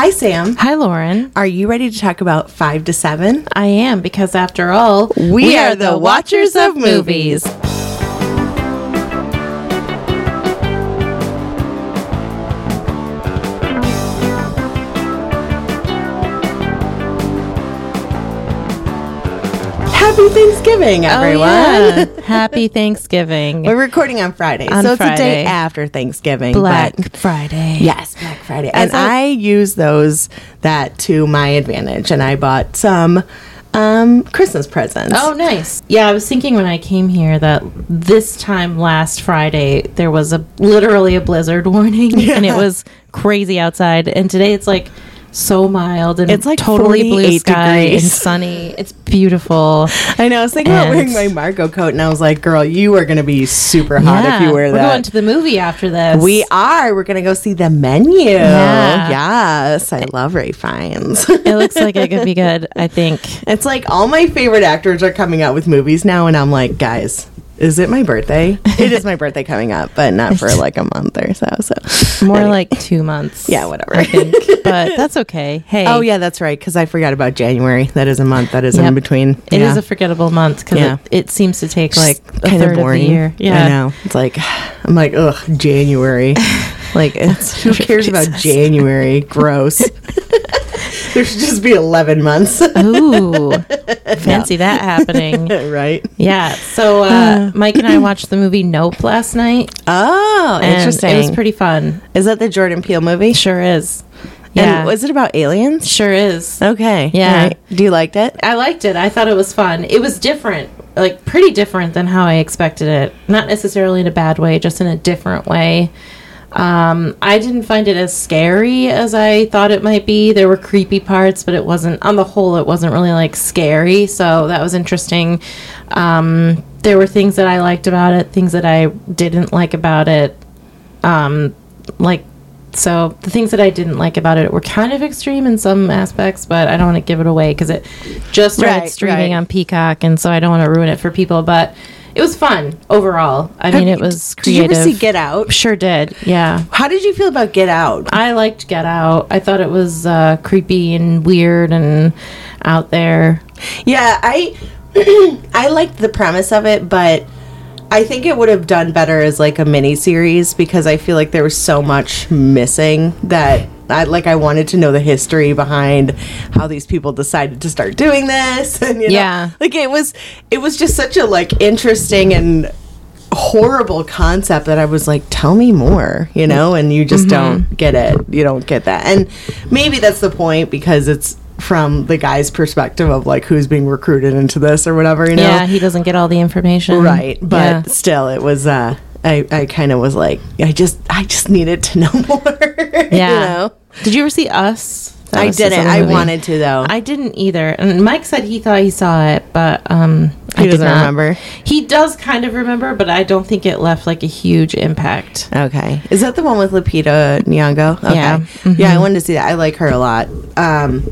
Hi, Sam. Hi, Lauren. Are you ready to talk about five to seven? I am because after all, We are the watchers of movies. Happy Thanksgiving, everyone. Oh, yeah. Happy Thanksgiving. We're recording on Friday, On so it's a day after Thanksgiving. Black Friday. Yes, Black Friday. And As a- I use those that to my advantage. And I bought some um, Christmas presents. Oh, nice. Yeah, I was thinking when I came here that this time last Friday there was a literally a blizzard warning and it was crazy outside. And today it's like so mild and It's like totally blue 48 sky and sunny. It's beautiful. I know. I was thinking about wearing my Marco coat, and I was like, "Girl, you are going to be super hot if you wear that." We're going to the movie after this. we are. We're going to go see the menu. Yeah. Yes, I love Ralph Fiennes. it looks like it could be good, I think. it's like all my favorite actors are coming out with movies now, and I'm like, guys. Is it my birthday? it is my birthday coming up, but not for like a month or so. So More like two months. Yeah, whatever. I think. But that's okay. Hey. Oh yeah, that's right. Because I forgot about January. That is a month. That is in between. It is yeah. a forgettable month because Yeah. it, it seems to take like a kind third of boring. of the year. Yeah. I know. It's like I'm like, ugh, January. like, it's, who cares about January? Gross. there should just be 11 months, Ooh, fancy that happening. right? Yeah. So uh, Mike and I watched the movie Nope last night. Oh, and interesting. It was pretty fun. is that the Jordan Peele movie? Sure is. Yeah. Yeah. was it about aliens? sure is. Okay. Yeah. right. Do you liked it? I liked it. I thought it was fun. It was different, like pretty different than how I expected it. Not necessarily in a bad way, just in a different way. Um, I didn't find it as scary as I thought it might be. There were creepy parts, but it wasn't, on the whole, it wasn't really like scary. So that was interesting. Um, there were things that I liked about it, things that I didn't like about it. Um, like, so the things that I didn't like about it were kind of extreme in some aspects, but I don't want to give it away because it just started Right, streaming right. on Peacock, and so I don't want to ruin it for people. But it was fun overall. I mean, it was Did you ever see Get Out? Sure did. Yeah. How did you feel about Get Out? I liked Get Out. I thought it was uh, creepy and weird and out there. Yeah, I I liked the premise of it, but I think it would have done better as like a mini series because I feel like there was so much missing that I like I wanted to know the history behind how these people decided to start doing this and you know, Yeah. like it was it was just such a like interesting and horrible concept that I was like, tell me more, you know, and you just don't get it. You don't get that. And maybe that's the point because it's from the guy's perspective of like who's being recruited into this or whatever, you know. Yeah, he doesn't get all the information. Right. But Yeah. still it was uh I, I kind of was like, I just, I just needed to know more. Yeah. you know, Did you ever see Us? That I didn't. I movie. wanted to though. I didn't either. And Mike said he thought he saw it, but um, I He did doesn't not. remember? He does kind of remember, but I don't think it left like a huge impact. Okay. Is that the one with Lupita Nyong'o? Okay. Yeah. Yeah, I wanted to see that. I like her a lot. Um,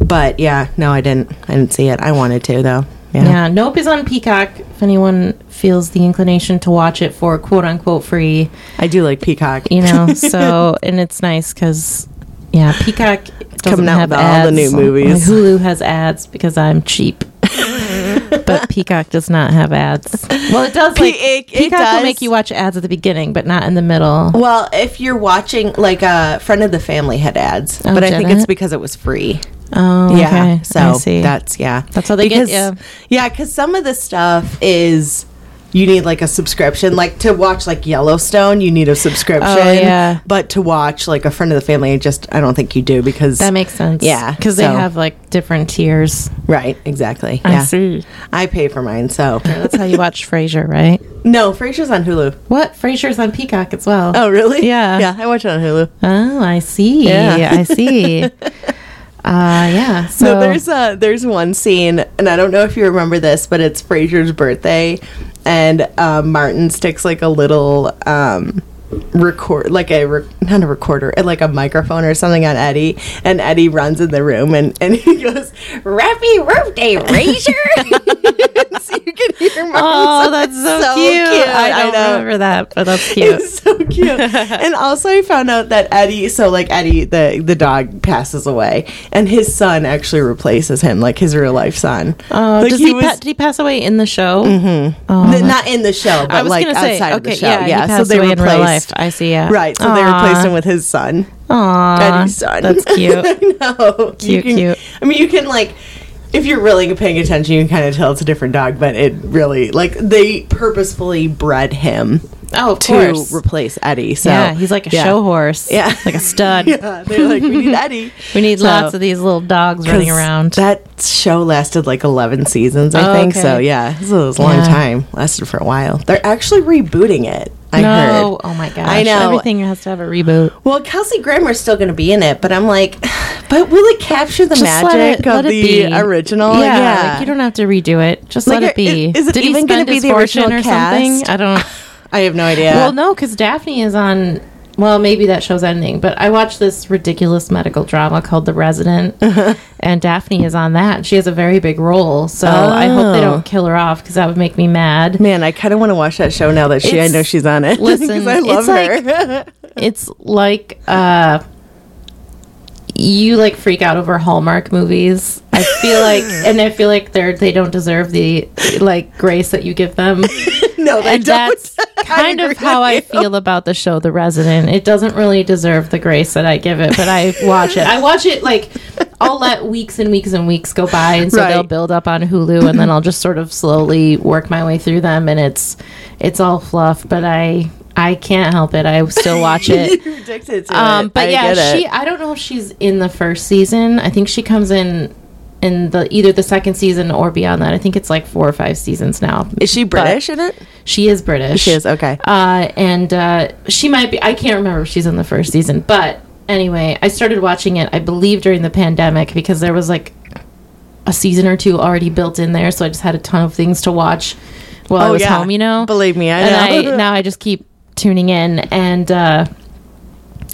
but yeah, no, I didn't. I didn't see it. I wanted to though. Yeah. Yeah, Nope is on Peacock. If anyone feels the inclination to watch it for quote unquote free, I do like Peacock. you know. so and it's nice because yeah, Peacock doesn't Coming out have with ads. all the new movies. Like, Hulu has ads because I'm cheap. but Peacock does not have ads. Well, it does. Like, Pe- it- it Peacock does. will make you watch ads at the beginning, but not in the middle. Well, if you're watching, like a friend of the family had ads, Oh, but I think it's because it was free. Oh, Yeah, okay. so that's yeah. That's how they get Because- ya. Yeah, because some of the stuff is you need like a subscription. Like to watch like Yellowstone, you need a subscription. Oh, yeah. But to watch like a friend of the family, I just I don't think you do because that makes sense. Yeah, because they have like different tiers. right exactly. I yeah, see. I pay for mine. So That's how you watch Frasier, right? no, Frasier's on Hulu. What? Frasier's on Peacock as well. Oh really? Yeah. yeah. I watch it on Hulu. Oh, I see. Yeah. I see. uh, yeah. So No, there's a there's one scene, and I don't know if you remember this, but it's Frasier's birthday, and uh, Martin sticks like a little um, record, like a re- not a recorder, uh, like a microphone or something on Eddie, and Eddie runs in the room and and he goes, "Happy birthday, Frasier!" so you can hear Martin. Oh, that's so, cute. I don't remember that, but that's cute. It's so cute. and also, I found out that Eddie, so like Eddie, the the dog passes away, and his son actually replaces him, like his real life son. Oh, like does he, pa- did he pass away in the show? Mm-hmm. Oh, N- not in the show, but like say, outside of the show. yeah, Yeah, he so they away in replaced real life. I see, yeah. Right, so they replaced him with his son, Aw, Eddie's son. That's cute. I know. Cute, can, cute. I mean, you can like. If you're really paying attention, you can kind of tell it's a different dog, but it really like they purposefully bred him Oh, to course. replace Eddie. So yeah, he's like a yeah. show horse. Yeah. like a stud. Yeah, they're like, we need Eddie. We need So- lots of these little dogs running around. That show lasted like 11 seasons, I Oh, think. okay. So, yeah, this was a long Yeah. time. Lasted for a while. They're actually rebooting it. I no, heard. oh my gosh! I know. everything has to have a reboot. Well, Kelsey Grammer's still going to be in it, but I'm like, but will it capture the Just magic it- of the be. original? yeah, like you don't have to redo it. Just Like, let it be. is- is it Did even gonna be his the fortune original or something? cast? I don't. I have no idea. Well, no, because Daphne is on. Well, maybe that show's ending, but I watched this ridiculous medical drama called The Resident, and Daphne is on that. She has a very big role, so I hope they Oh. don't kill her off because that would make me mad. Man, I kind of want to watch that show now that she. I know she's on it. Listen, I love it's her. It's like uh, you like freak out over Hallmark movies. I feel like, and I feel like they're they don't deserve the like grace that you give them. no, they and don't. that's kind of how I feel about the show The Resident. It doesn't really deserve the grace that I give it, but I watch it. I watch it like I'll let weeks and weeks and weeks go by, and so Right. they'll build up on Hulu, and then I'll just sort of slowly work my way through them, and it's it's all fluff, but I I can't help it. I still watch it. You're addicted to Um, it. but I yeah, she. I don't know if she's in the first season. I think she comes in in the either the second season or beyond that. I think it's like four or five seasons now. is she British in it? She is British. She is okay. Uh, and uh, she might be. I can't remember if she's in the first season, but anyway, I started watching it. I believe during the pandemic because there was like a season or two already built in there, so I just had a ton of things to watch while I Oh, was yeah. home. You know, Believe me, I and know. I now I just keep tuning in, and uh,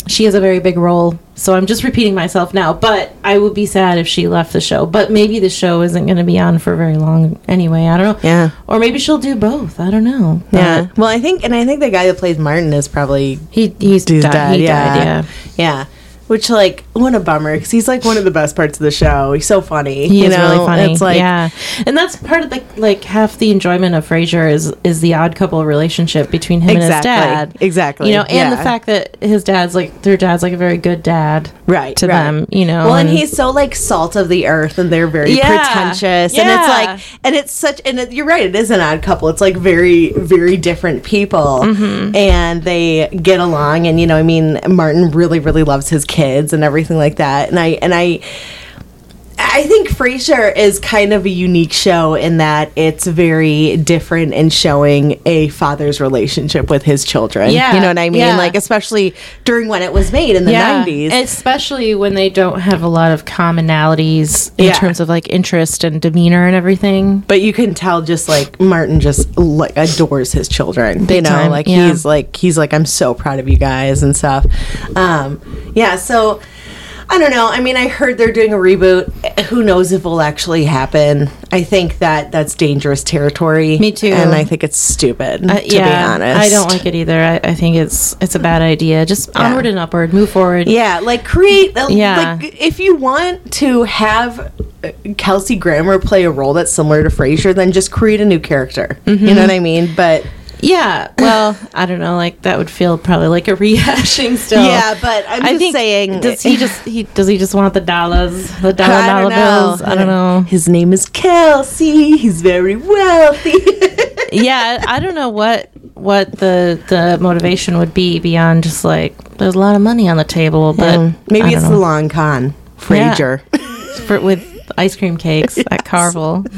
she has a very big role. So I'm just repeating myself now, but I would be sad if she left the show. But maybe the show isn't going to be on for very long anyway. I don't know. Yeah. Or maybe she'll do both. I don't know. Yeah. But Well, I think, and I think the guy that plays Martin is probably He he's, he's died. He yeah. died. Yeah. Yeah. Which, like, what a bummer because he's like one of the best parts of the show. He's so funny. He you is know? really funny. It's like, yeah, and that's part of the like half the enjoyment of Frasier is is the odd couple relationship between him and his dad. Exactly. You know, and the fact that his dad's like their dad's like a very good dad. right to right. them, you know, Well, and and- he's so like salt of the earth, and they're very Yeah. pretentious, and it's like, and it's such, and it, you're right, it is an odd couple. It's like very, very different people, Mm-hmm. and they get along, and you know, I mean, Martin really, really loves his kids and everything like that, and I, and I. I think Frasier is kind of a unique show in that it's very different in showing a father's relationship with his children. Yeah, You know what I mean? yeah. Like, especially during when it was made in the 90s. especially when they don't have a lot of commonalities in Yeah. terms of like interest and demeanor and everything. but you can tell just like Martin just like adores his children. you know, time, like yeah. he's like he's like I'm so proud of you guys and stuff. Um, yeah, so I don't know. I mean, I heard they're doing a reboot. Who knows if it'll actually happen? I think that that's dangerous territory. Me too. And I think it's stupid. Uh, to be honest, I don't like it either. I, I think it's it's a bad idea. Just onward and upward, move forward. Yeah, like create. Yeah. Like if you want to have uh, Kelsey Grammer play a role that's similar to Frasier, then just create a new character. Mm-hmm. You know what I mean? But Yeah, well, I don't know. Like that would feel probably like a rehashing still. Yeah, but I'm I just think saying. Does he just he does he just want the dollars, the dollar I dollar know. bills? I don't know. His name is Kelsey. He's very wealthy. yeah, I don't know what what the the motivation would be beyond just like there's a lot of money on the table, but Um, Maybe it's don't the long con. Frasier. for with ice cream cakes at Carvel.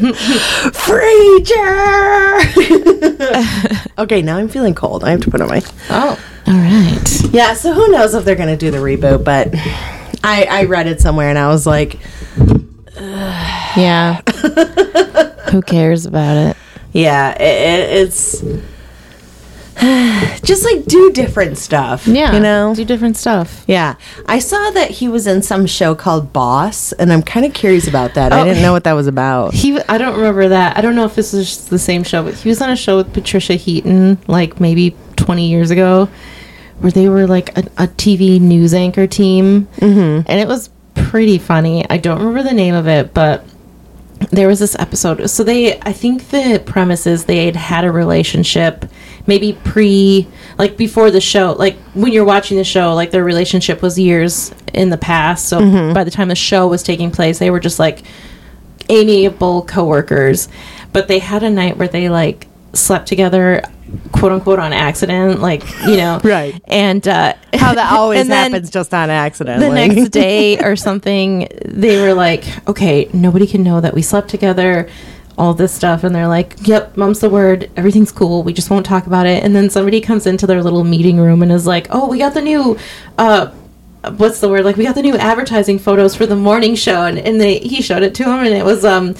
Frasier. okay, now I'm feeling cold. I have to put on my. oh, all right. Yeah, so who knows if they're going to do the reboot, but I, I read it somewhere and I was like, Yeah. Who cares about it? yeah, it, it, it's. just like do different stuff. Yeah, you know. do different stuff. Yeah, I saw that he was in some show called Boss, and I'm kind of curious about that. I Oh. didn't know what that was about. He, I don't remember that. I don't know if this is the same show, but he was on a show with Patricia Heaton, like maybe 20 years ago, where they were like a, a TV news anchor team, mm-hmm. and it was pretty funny. I don't remember the name of it, but there was this episode. So they, I think the premise is they had had a relationship, maybe pre, like before the show, like when you're watching the show, like their relationship was years in the past. So mm-hmm. by the time the show was taking place, they were just like amiable coworkers. But they had a night where they like slept together, quote unquote, on accident, like you know, Right. And uh, How that always happens just on accident. the like- next day or something, they were like, okay, nobody can know that we slept together, all this stuff. And they're like, yep, mom's the word. Everything's cool. We just won't talk about it. And then somebody comes into their little meeting room and is like, oh, we got the new, uh, what's the word? Like we got the new advertising photos for the morning show and, and they he showed it to him and it was um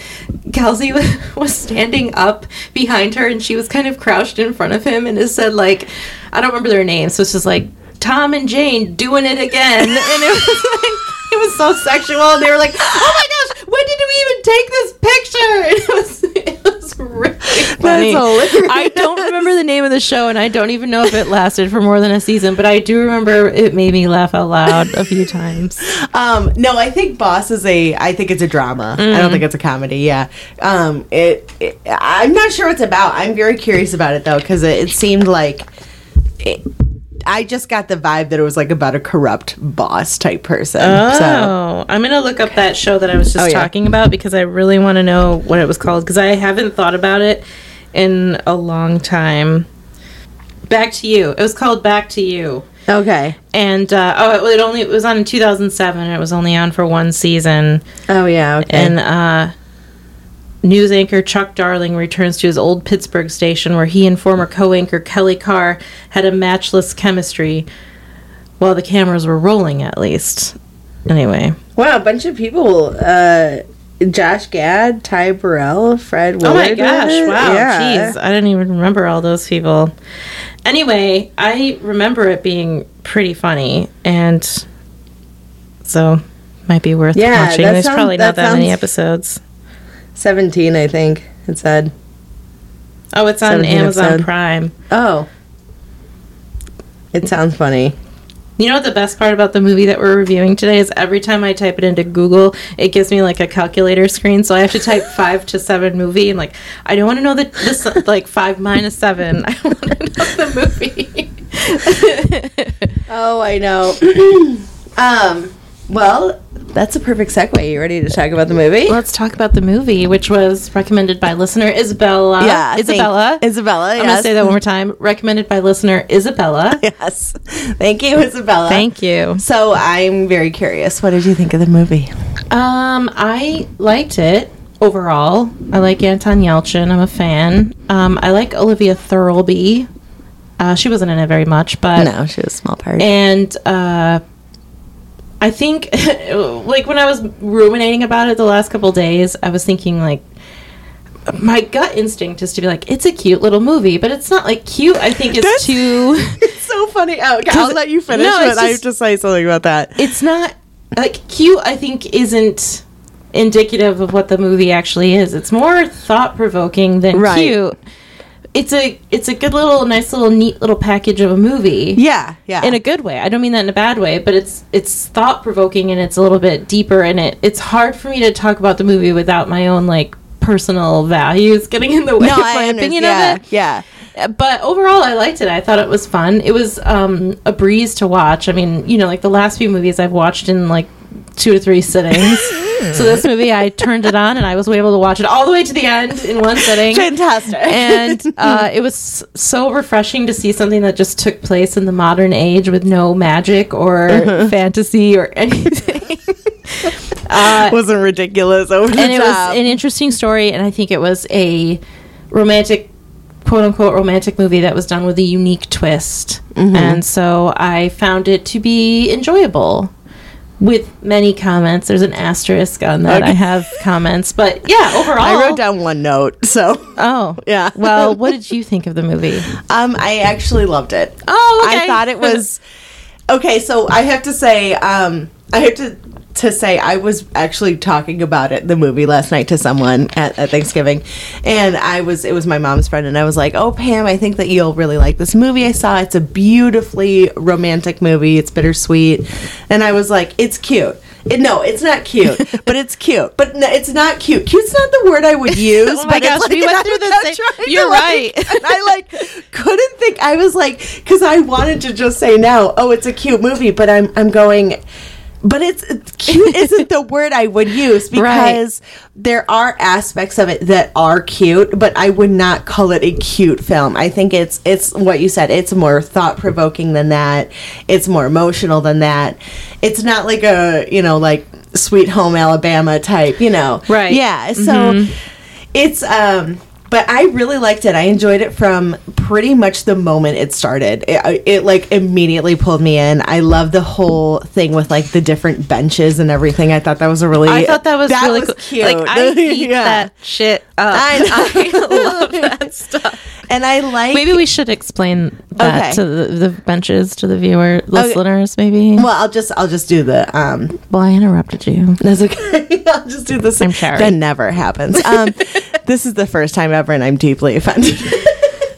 kelsey was, was standing up behind her and she was kind of crouched in front of him and it said like i don't remember their names so it's just like tom and jane doing it again. And it was like it was so sexual and they were like oh my gosh when did we even take this picture? And it was it was really funny. hilarious. i don't remember the name of the show and i don't even know if it lasted for more than a season but i do remember it made me laugh out loud a few times Um, no, I think Boss is a. I think it's a drama. I Mm. don't think it's a comedy. Yeah. Um, it, it. I'm not sure what it's about. I'm very curious about it though because it, it seemed like. It, I just got the vibe that it was like about a corrupt boss type person. So Oh, I'm gonna look up that show that I was just Oh, yeah. talking about because I really want to know what it was called because I haven't thought about it in a long time. Back to you. It was called Back to You, okay. and uh, oh, it, it only it was on in 2007. and It was only on for one season, Oh yeah. Okay. and uh, news anchor Chuck Darling returns to his old Pittsburgh station where he and former co-anchor Kelly Carr had a matchless chemistry, while the cameras were rolling, at least. Anyway. wow, a bunch of people. Uh, Josh Gad, Ty Burrell, Fred. Oh my gosh! Wow, Yeah. jeez, I didn't even remember all those people. Anyway, I remember it being pretty funny, and so might be worth Yeah, watching. There's sounds- probably not that that many episodes. Seventeen, I think it said. Oh, it's on Amazon episode. Prime. Oh. It sounds funny. You know what the best part about the movie that we're reviewing today is every time I type it into Google, it gives me like a calculator screen. So I have to type five to seven movie, and like I don't want to know the this like five minus seven. I want to know the movie. Oh, I know. um, well, that's a perfect segue. You ready to talk about the movie? Let's talk about the movie, which was recommended by listener Isabella. thank- Isabella. Isabella. I'm gonna say that one more time. Recommended by listener Isabella. Yes. Thank you, Isabella. Thank you. So I'm very curious. What did you think of the movie? Um, I liked it overall. I like Anton Yelchin. I'm a fan. Um, I like Olivia Thirlby. Uh, she wasn't in it very much, but No, she was a small part. and uh, I think like when I was ruminating about it the last couple days, I was thinking like my gut instinct is to be like it's a cute little movie, but it's not like cute. I think it's That's- too. it's so funny. Oh, okay, I'll let you finish, No, but it's I have to say something about that. it's not like cute i think isn't indicative of what the movie actually is it's more thought-provoking than Right. cute it's a it's a good little nice little neat little package of a movie. Yeah, yeah. in a good way. I don't mean that in a bad way but it's it's thought-provoking and it's a little bit deeper and it it's hard for me to talk about the movie without my own like personal values getting in the way no, of my opinion yeah, of it. Yeah. but overall i liked it. I thought it was fun. It was um, a breeze to watch. I mean you know like the last few movies i've watched in like two to three sittings so this movie i turned it on and i was able to watch it all the way to the end in one sitting Fantastic. and uh, it was so refreshing to see something that just took place in the modern age with no magic or Uh-huh. fantasy or anything uh, wasn't ridiculous over and it top. was an interesting story and i think it was a romantic quote unquote romantic movie that was done with a unique twist Mm-hmm. and so i found it to be enjoyable with many comments. There's an asterisk on that. Okay. I have comments, but yeah, overall, I wrote down one note, so Oh, Yeah. well, what did you think of the movie? um, I actually loved it. Oh, I thought it was okay. So I have to say, um, I have to to say I was actually talking about it the movie last night to someone at, at Thanksgiving, and I was it was my mom's friend, and I was like, "Oh, Pam, I think that you'll really like this movie I saw. It's a beautifully romantic movie. It's bittersweet," and I was like, "It's cute." It, no, it's not cute, but it's cute. But no, it's not cute. Cute's not the word I would use. Oh my but it's gosh, we went through the same- You're like- right. and I like couldn't think. I was like, because I wanted to just say now, oh, it's a cute movie, but I'm I'm going. But it's, cute isn't the word I would use because there are aspects of it that are cute, but I would not call it a cute film. I think it's it's what you said. It's more thought provoking than that. It's more emotional than that. It's not like a you know like Sweet Home Alabama type. You know, Right. Yeah. So it's um but I really liked it. I enjoyed it from pretty much the moment it started. It, it like immediately pulled me in. I love the whole thing with like the different benches and everything. I thought that was a really I thought that was really cool. cute. Like I eat Yeah. that shit up. I know. I love that stuff. And I like Maybe we should explain that Okay. to the, the benches to the viewer listeners. Maybe. well, I'll just I'll just do the um Well, I interrupted you. That's okay. I'll just do this. I'm sorry. That never happens. Um, this is the first time ever, and I'm deeply offended.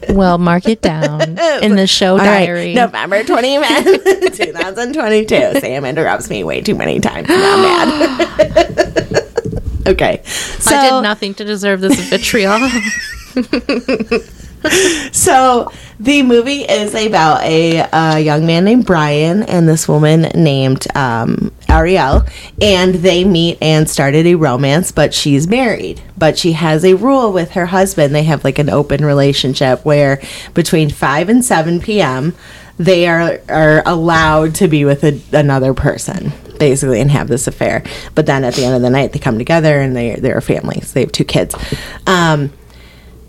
Well, mark it down in the show All right, diary. November 20th, 2022. Sam interrupts me way too many times. I'm mad. okay. So, I did nothing to deserve this vitriol. So the movie is about a, uh young man named Brian and this woman named um, Ariel, and they meet and started a romance. But she's married, but she has a rule with her husband. They have like an open relationship where between five and seven p.m. they are are allowed to be with a, another person. Basically, and have this affair, but then at the end of the night, they come together and they they're families. They have two kids, um,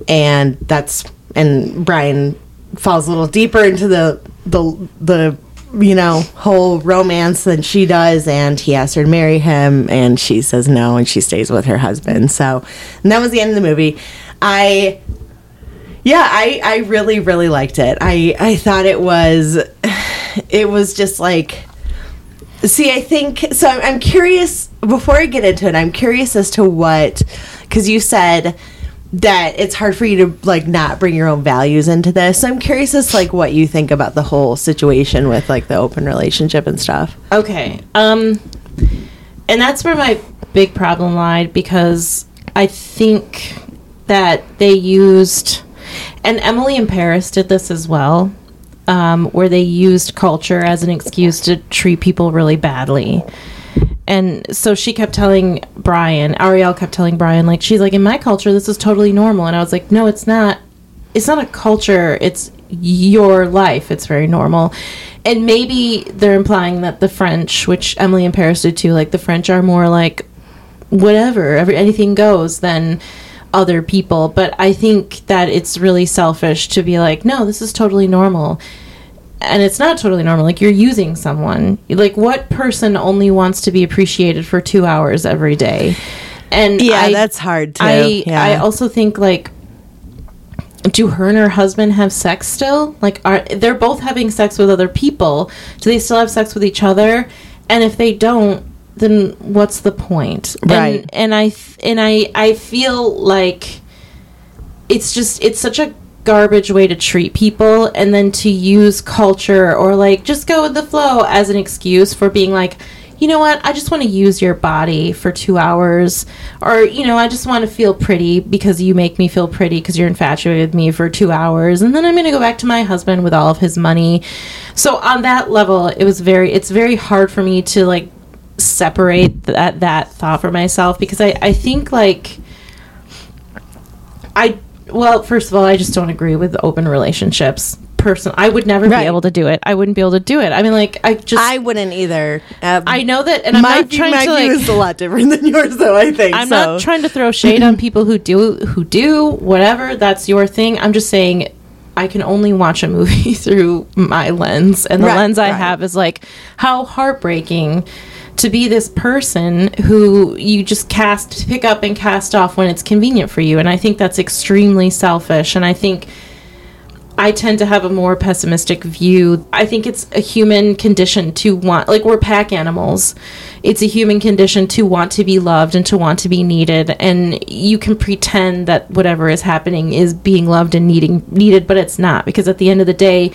and that's and Brian falls a little deeper into the the the you know whole romance than she does and he asks her to marry him and she says no and she stays with her husband so and that was the end of the movie i yeah i i really really liked it i i thought it was it was just like See, I think so. I'm, I'm curious. Before I get into it, I'm curious as to what, because you said that it's hard for you to like not bring your own values into this. So I'm curious as like what you think about the whole situation with like the open relationship and stuff. Okay. Um and that's where my big problem lied because I think that they used and Emily in Paris did this as well. Um, where they used culture as an excuse to treat people really badly. And so she kept telling Brian, Ariel kept telling Brian, like, she's like, in my culture, this is totally normal. And I was like, no, it's not. It's not a culture. It's your life. It's very normal. And maybe they're implying that the French, which Emily and Paris did too, like the French are more like whatever, every, anything goes than other people. But I think that it's really selfish to be like, no, this is totally normal and it's not totally normal. Like you're using someone. Like what person only wants to be appreciated for two hours every day? And I, that's hard too. I, yeah. I also think like do her and her husband have sex still? Like are they're both having sex with other people. Do they still have sex with each other? And if they don't then what's the point? Right. and, and i th- and i i feel like it's just it's such a garbage way to treat people and then to use culture or like just go with the flow as an excuse for being like you know what? I just want to use your body for two hours. Or you know i just want to feel pretty because you make me feel pretty because you're infatuated with me for two hours and then i'm going to go back to my husband with all of his money. So on that level it was very it's very hard for me to like separate that that thought for myself because i i think like I well, first of all, I just don't agree with open relationships. Person, I would never Right. be able to do it. I wouldn't be able to do it. I mean, like, I just, I I, wouldn't either. Um, know that, and I'm my not trying my to view like, is a lot different than yours, though. I think I'm so. not trying to throw shade on people who do who do whatever. That's your thing. I'm just saying. I can only watch a movie through my lens, and the Right, lens I right. have is like how heartbreaking to be this person who you just cast pick up and cast off when it's convenient for you and i think that's extremely selfish and i think I tend to have a more pessimistic view. I think it's a human condition to want, like, we're pack animals. It's a human condition to want to be loved and to want to be needed. And you can pretend that whatever is happening is being loved and needing needed, but it's not because at the end of the day,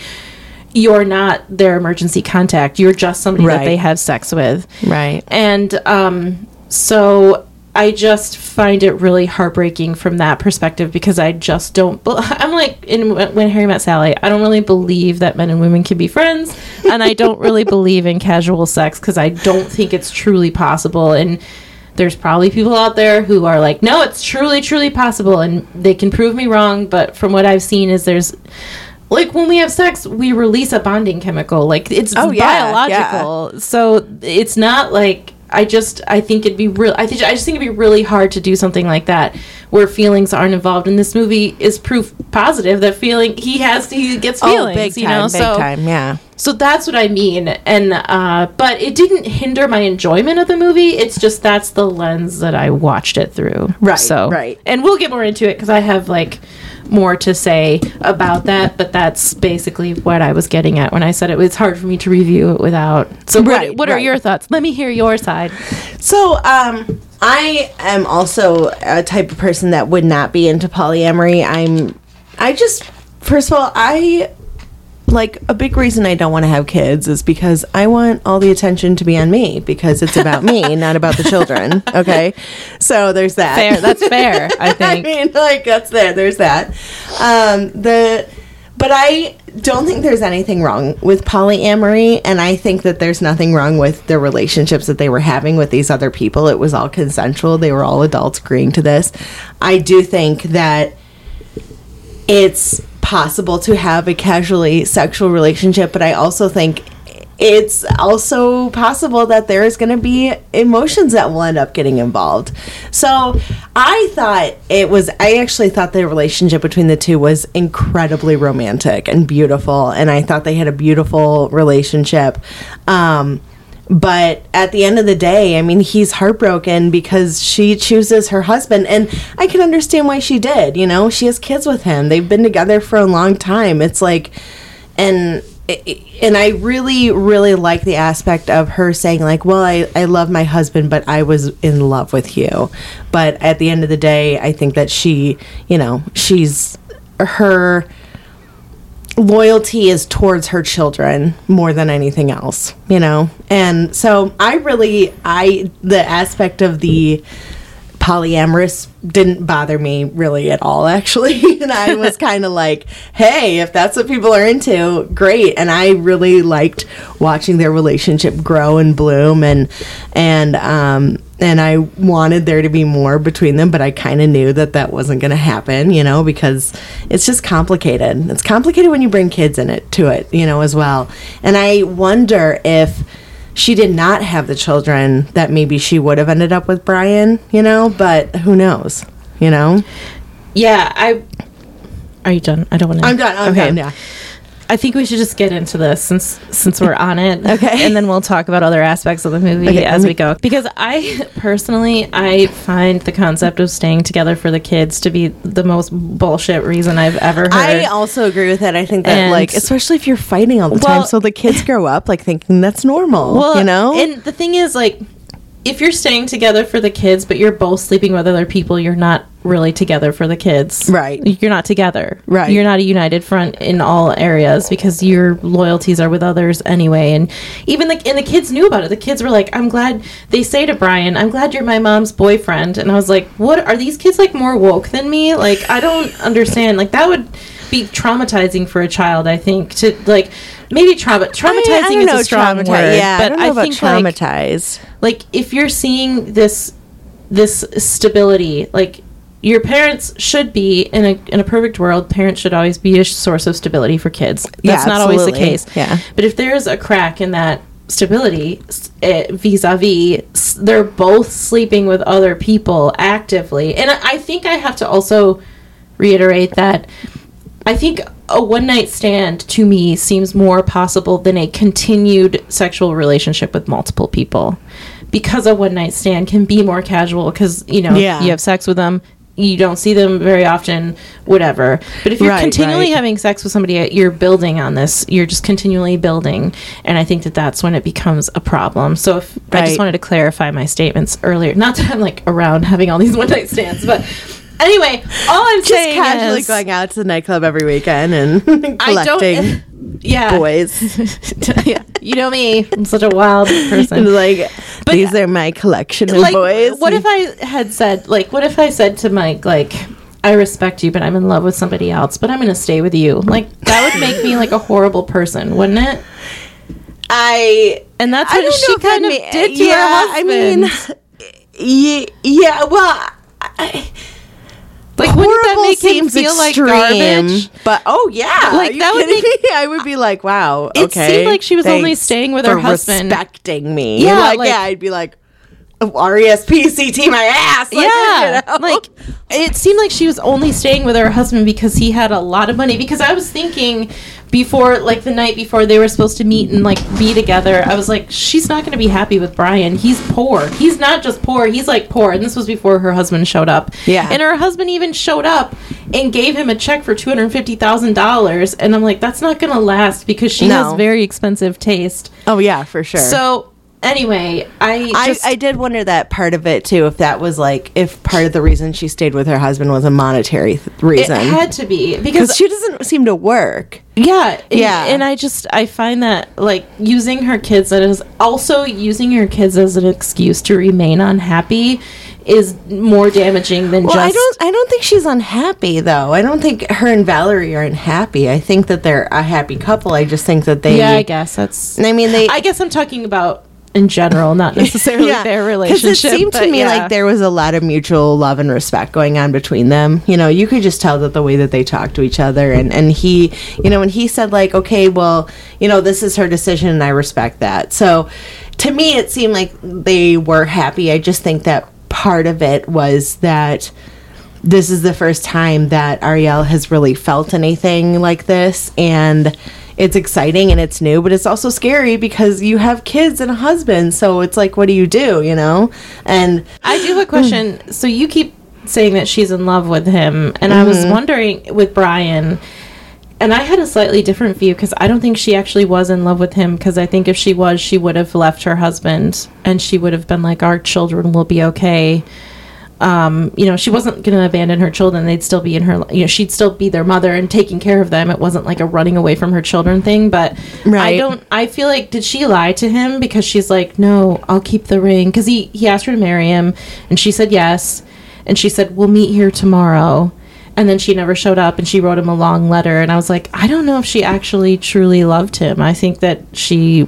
you're not their emergency contact. You're just somebody Right. that they have sex with. Right. And um, so I just find it really heartbreaking from that perspective because I just don't. bel I'm like in when Harry met Sally. I don't really believe that men and women can be friends, and I don't really believe in casual sex because I don't think it's truly possible. And there's probably people out there who are like, no, it's truly, truly possible, and they can prove me wrong. But from what I've seen, is there's like when we have sex, we release a bonding chemical. Like it's Oh, yeah, biological. So it's not like I just I think it'd be real. I think I just think it'd be really hard to do something like that where feelings aren't involved. And this movie is proof positive that feeling he has he gets feelings. oh, big time, you know, big so time. Yeah. so that's what I mean. And uh, but it didn't hinder my enjoyment of the movie. It's just that's the lens that I watched it through. Right, So right. And we'll get more into it because I have like more to say about that. But that's basically what I was getting at when I said it was hard for me to review it without. So Right, what, what are your thoughts? Let me hear your side. So, um, I am also a type of person that would not be into polyamory. I'm, I just, first of all, I like a big reason I don't want to have kids is because I want all the attention to be on me because it's about me, not about the children. Okay. So there's that. Fair. That's fair. I think. I mean, like that's there. There's that. Um, the, but I don't think there's anything wrong with polyamory, and I think that there's nothing wrong with the relationships that they were having with these other people. It was all consensual. They were all adults agreeing to this. I do think that it's possible to have a casually sexual relationship, but I also think it's also possible that there is going to be emotions that will end up getting involved. So I thought it was, I actually thought the relationship between the two was incredibly romantic and beautiful. And I thought they had a beautiful relationship. Um, but at the end of the day, I mean, he's heartbroken because she chooses her husband. And I can understand why she did. You know, she has kids with him, they've been together for a long time. It's like, and. And I really, really like the aspect of her saying, like, well, I, I love my husband, but I was in love with you. But at the end of the day, I think that she, you know, she's her loyalty is towards her children more than anything else, you know? And so I really, I, the aspect of the polyamorous didn't bother me really at all, actually. and I was kind of like, hey, if that's what people are into, great. And I really liked watching their relationship grow and bloom and, and, um, and I wanted there to be more between them, but I kind of knew that that wasn't going to happen, you know, because it's just complicated. It's complicated when you bring kids in it to it, you know, as well. And I wonder if she did not have the children that maybe she would have ended up with Brian, you know, but who knows, you know? Yeah. I. Are you done? I don't want to. I'm done. I'm done. Yeah. I think we should just get into this since since we're on it. Okay. And then we'll talk about other aspects of the movie Okay, as me- we go. Because I personally I find the concept of staying together for the kids to be the most bullshit reason I've ever heard. I also agree with that. I think that, And- like, especially if you're fighting all the time, so the kids grow up like thinking that's normal, well, you know? And the thing is, like, if you're staying together for the kids, but you're both sleeping with other people, you're not really together for the kids. Right. You're not together. Right. You're not a united front in all areas because your loyalties are with others anyway. And even the and the kids knew about it. The kids were like, I'm glad they say to Brian, I'm glad you're my mom's boyfriend. And I was like, What are these kids like more woke than me? Like, I don't understand. Like that would be traumatizing for a child, I think, to like maybe trauma traumatizing I, I is know, a strong word. Yeah, but I about think traumatized. like if you're seeing this this stability like your parents should be in a in a perfect world parents should always be a source of stability for kids that's Yeah, not always the case Yeah. but if there's a crack in that stability s- eh, vis-a-vis they're both sleeping with other people actively and I I think I have to also reiterate that I think a one night stand to me seems more possible than a continued sexual relationship with multiple people. because a one night stand can be more casual because you know Yeah. you have sex with them you don't see them very often whatever but if you're Right, continually right. having sex with somebody you're building on this you're just continually building and i think that that's when it becomes a problem so if i just wanted to clarify my statements earlier not that i'm like around having all these one night stands but anyway all i'm Just saying casually is going out to the nightclub every weekend and collecting don't yeah. boys. yeah. You know me. I'm such a wild person. Like But- these are my collection of like boys. what if i had said like what if i said to mike like i respect you but i'm in love with somebody else but i'm gonna stay with you. Like that would make me like a horrible person wouldn't it? I and that's what she kind of ma- did to yeah, her husband I mean, yeah, yeah. Well, I, like wouldn't that make him seems feel like garbage But oh yeah, Like, that would me? I would be like, wow. It okay, seemed like she was only staying with her husband. respecting me. Yeah, like, like- yeah, I'd be like, oh, R E S P C T my ass. Like, yeah, you know? like it seemed like she was only staying with her husband because he had a lot of money. Because I was thinking before, like the night before they were supposed to meet and like be together, I was like, she's not going to be happy with Brian. He's poor. He's not just poor. He's like poor. And this was before her husband showed up. Yeah. and her husband even showed up and gave him a check for two hundred fifty thousand dollars. And I'm like, that's not going to last because she No. has very expensive taste. oh yeah, for sure. So anyway, I I, just I did wonder that part of it too, if that was like if part of the reason she stayed with her husband was a monetary th- it had to be because she doesn't seem to work. Yeah, Yeah. and I just I find that like using her kids that is also using her kids as an excuse to remain unhappy is more damaging than Well, just I don't. I don't think she's unhappy though. I don't think her and Valerie are unhappy. I think that they're a happy couple. I just think that they. Yeah, I guess that's I mean, they. I guess I'm talking about in general, not necessarily their relationship. Because it seemed to me yeah. like there was a lot of mutual love and respect going on between them. You know, you could just tell that the way that they talked to each other, and and he, you know, when he said like, okay, well, you know, this is her decision, and I respect that. So, to me, it seemed like they were happy. I just think that part of it was that this is the first time that Ariel has really felt anything like this and it's exciting and it's new but it's also scary because you have kids and a husband so it's like what do you do you know and I do have a question. Mm. so you keep saying that she's in love with him, and I was mm-hmm. wondering with Brian. And I had a slightly different view because I don't think she actually was in love with him. Because I think if she was, she would have left her husband, and she would have been like, "Our children will be okay." Um, you know, she wasn't going to abandon her children; they'd still be in her. You know, she'd still be their mother and taking care of them. It wasn't like a running away from her children thing. But I don't. I feel like did she lie to him because she's like, "No, I'll keep the ring." Because he he asked her to marry him, and she said yes, and she said, "We'll meet here tomorrow." And then she never showed up and she wrote him a long letter. And I was like, I don't know if she actually truly loved him. I think that she,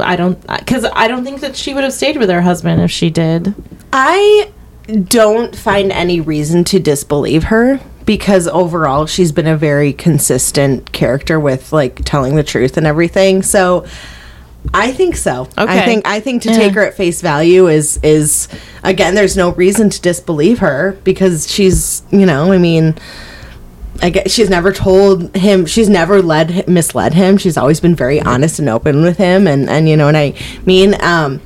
I don't, because I don't think that she would have stayed with her husband if she did. I don't find any reason to disbelieve her because overall she's been a very consistent character with like telling the truth and everything. So I think so. Okay. I think I think to Yeah. take her at face value is is again there's no reason to disbelieve her because she's, you know, I mean I guess she's never told him she's never led misled him. She's always been very honest and open with him and and you know and I mean um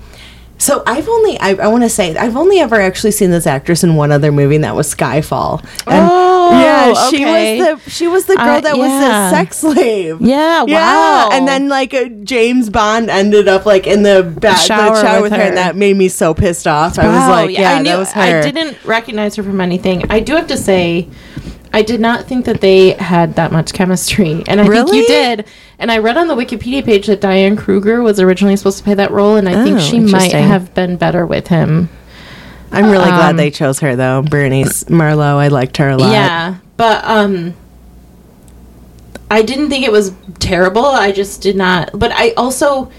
so I've only I, I want to say I've only ever actually seen this actress in one other movie and that was Skyfall. And Oh, yeah, she okay. was the she was the girl Uh, that was the sex slave. Yeah, Yeah, wow. and then like uh, James Bond ended up like in the, ba- the shower shower, with with her. her. and that made me so pissed off. I was like, yeah, I knew that was her. I didn't recognize her from anything. I do have to say, I did not think that they had that much chemistry, and I think Really? you did. And I read on the Wikipedia page that Diane Kruger was originally supposed to play that role, and I think Oh, she might have been better with him. I'm really um, glad they chose her though, Bernice Marlohe. I liked her a lot. Yeah, but um, I didn't think it was terrible. I just did not. But I also,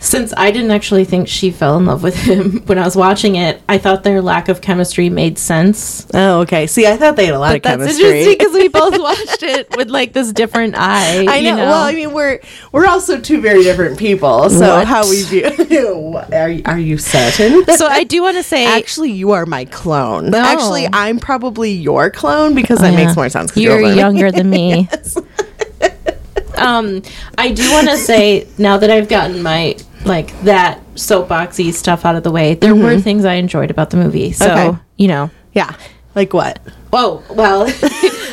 since I didn't actually think she fell in love with him when I was watching it, I thought their lack of chemistry made sense. Oh, okay. See, I thought they had a lot of That's chemistry. interesting because we both watched it with like this different eye. I know. You know? Well, I mean, we're we're also two very different people. So What? how we view are you- are you certain? so I do want to say, Actually, you are my clone. No. Actually, I'm probably your clone because that Oh, Yeah. makes more sense. You're older. younger than me. um, I do want to say now that I've gotten my like that soapboxy stuff out of the way, there were things I enjoyed about the movie. So Mm-hmm. Okay. you know, Yeah. Like what? oh well,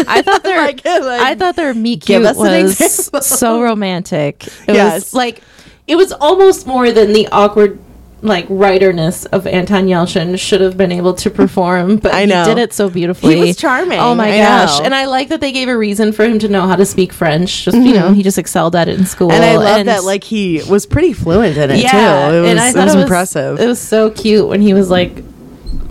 I thought their Like, like, I thought their meet cute was so romantic. It Yes. was like it was almost more than the awkward like writerness of Anton Yelchin should have been able to perform, but I know. he did it so beautifully. He was charming. Oh my I gosh! know. And I like that they gave a reason for him to know how to speak French. Just you know, he just excelled at it in school. Mm-hmm. And I love that like he was pretty fluent in it yeah, too. It was, and I it thought was impressive. It was so cute when he was like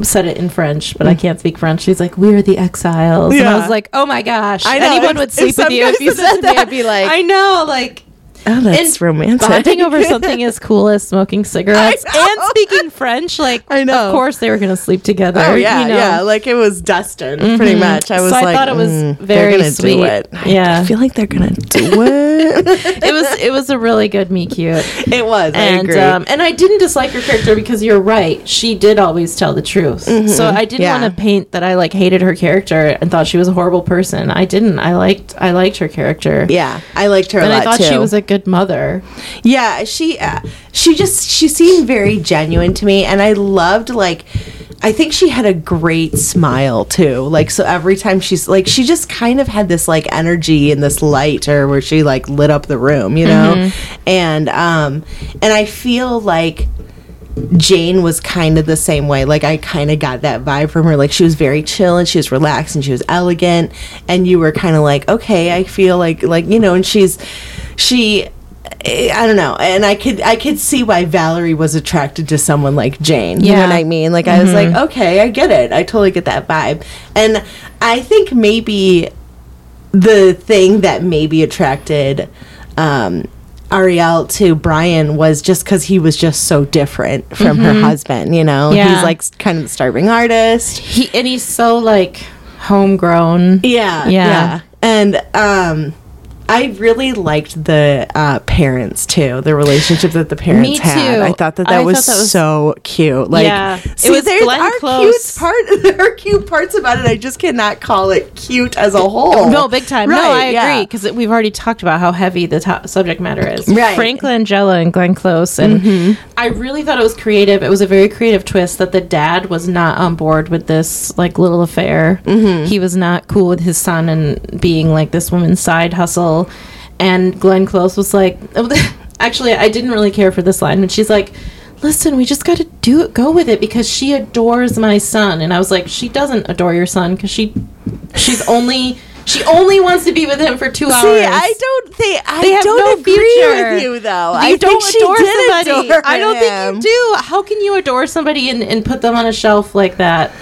said it in French, but I can't speak French. He's like, "We are the exiles," and I was like, "Oh my gosh!" I know, Anyone if- would sleep with you if you said that, I'd be like- "I know," like. Oh, that's romantic. Bonding over something as cool as smoking cigarettes and speaking French, like I know. Of course, they were going to sleep together. Oh yeah, you know? yeah. Like it was Destin, pretty much. I So was I thought it was mm, very sweet. do it. Yeah. I feel like they're gonna do it. it was it was a really good meet cute. it was. I and agree. um, and I didn't dislike her character because you're right. She did always tell the truth. So I didn't Yeah. want to paint that I like hated her character and thought she was a horrible person. I didn't. I liked I liked her character. yeah, I liked her a And I thought too. she was a good mother. Yeah, she uh, she just she seemed very genuine to me and I loved like I think she had a great smile too. Like so every time she's like she just kind of had this like energy and this light or where she like lit up the room, you know? And um and I feel like Jane was kind of the same way. Like I kind of got that vibe from her. Like she was very chill and she was relaxed and she was elegant and you were kind of like, "Okay, I feel like like, you know, and she's she eh, I don't know. And I could I could see why Valerie was attracted to someone like Jane. You know Yeah. what I mean? Like I was like, "Okay, I get it. I totally get that vibe." And I think maybe the thing that maybe attracted um, Ariel to Brian was just because he was just so different from her husband. You know, Yeah. he's like kind of the starving artist. He and he's so like homegrown. Yeah, Yeah. yeah, and um. I really liked the uh, parents too. The relationship that the parents Me had. I thought that that, was, thought that was- so cute. Like, Yeah. It see, was there's Glenn our Close. cute part. There are cute parts about it. I just cannot call it cute as a whole. No, big time. no, I yeah. agree because we've already talked about how heavy the to- subject matter is. Right. Frank Langella and Glenn Close, and I really thought it was creative. It was a very creative twist that the dad was not on board with this like little affair. He was not cool with his son and being like this woman's side hustle. And Glenn Close was like, actually, I didn't really care for this line, but she's like. Listen, we just got to do it, go with it because she adores my son, and I was like, she doesn't adore your son because she, she's only she only wants to be with him for two hours. See, I don't think I They have don't no agree future. with you though. You I don't think she adore did somebody. adore I don't him. think you do. How can you adore somebody and, and put them on a shelf like that?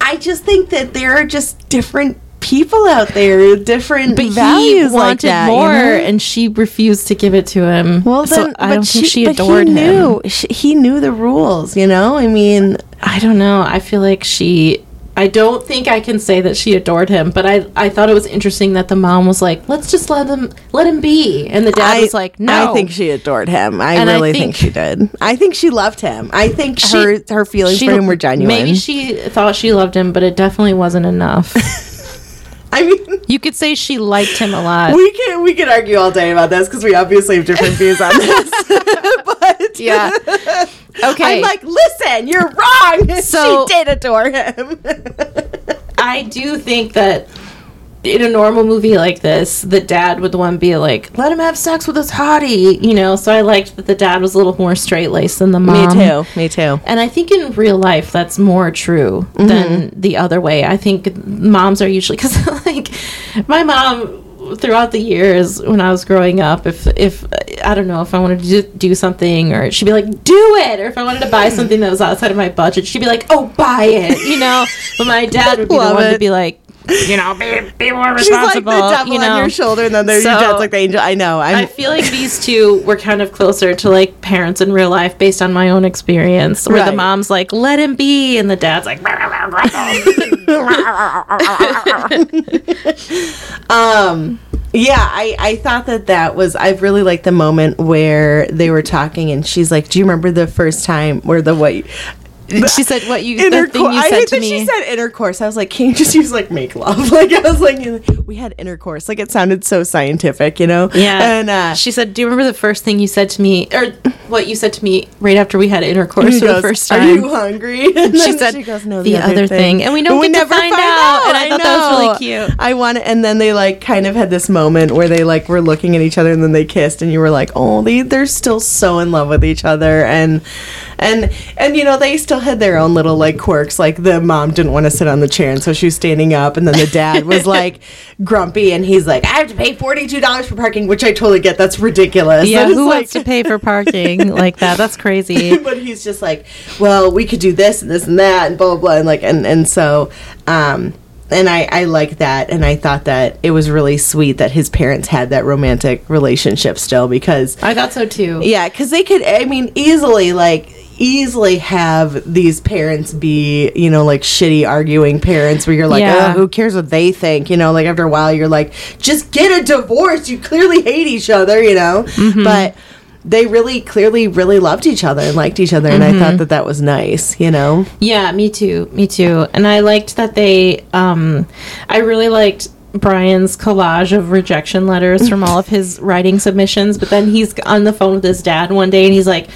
I just think that there are just different people out there, different But values he like wanted that, you more, know? and she refused to give it to him. Well, so then, I but don't think she but adored he him. Knew, she, he knew the rules, you know. I mean, I don't know. I feel like she. I don't think I can say that she adored him, but I I thought it was interesting that the mom was like, "Let's just let him let him be," and the dad I was like, "No." I think she adored him. I And I really think, think- she did. I think she loved him. I think She- her her feelings She- for him were genuine. Maybe she thought she loved him, but it definitely wasn't enough. I mean, you could say she liked him a lot. we can we can argue all day about this because we obviously have different views on this. but yeah. Okay. I'm like, listen, you're wrong. So- she did adore him. I do think that in a normal movie like this, the dad would the one be like, "Let him have sex with his hottie," you know. So I liked that the dad was a little more straight laced than the mom. Me too. Me too. And I think in real life that's more true mm-hmm. than the other way. I think moms are usually because like my mom throughout the years when I was growing up, if if I don't know if I wanted to do, something or she'd be like, "Do it," or if I wanted to buy something that was outside of my budget, she'd be like, "Oh, buy it," you know. But my dad would be the one to be like, you know, be, be more responsible. She's like the devil you know? on your shoulder, and then there's your So- dad's like the angel. I know. I'm, I feel like these two were kind of closer to like parents in real life based on my own experience. Where the mom's like, let him be, and the dad's like, Um, yeah, I, I thought that that was, I really liked the moment where they were talking and she's like, do you remember the first time where the white, she said what you the thing Intercourse. you I said hate to that me. she said intercourse. I was like, can you just use like make love? Like I was like, we had intercourse. Like it sounded so scientific, you know? yeah, And uh, she said, "Do you remember the first thing you said to me, or what you said to me right after we had intercourse for the first time? Are you hungry? And She said she goes, no, the, other thing. and we don't get to find, out. And I, thought that was really cute. I want and then they like kind of had this moment where they like were looking at each other and then they kissed and you were like, oh, they they're still so in love with each other and and and you know they still had their own little like quirks. Like the mom didn't want to sit on the chair and so she was standing up and then the dad was like grumpy and he's like, I have to pay forty two dollars for parking, which I totally get. That's ridiculous. Yeah, That is, who like- wants to pay for parking like that? That's crazy. but he's just like, well, we could do this and this and that and blah blah blah and like and and so um and I I like that and I thought that it was really sweet that his parents had that romantic relationship still because I thought so too. yeah, because they could I mean easily like easily have these parents be you know like shitty arguing parents where you're like Yeah. oh who cares what they think you know like after a while you're like just get a divorce you clearly hate each other you know Mm-hmm. but they really clearly really loved each other and liked each other and i Mm-hmm. thought that that was nice you know Yeah, me too. Me too. And I liked that they um I really liked Brian's collage of rejection letters from all of his writing submissions, but then he's on the phone with his dad one day and he's like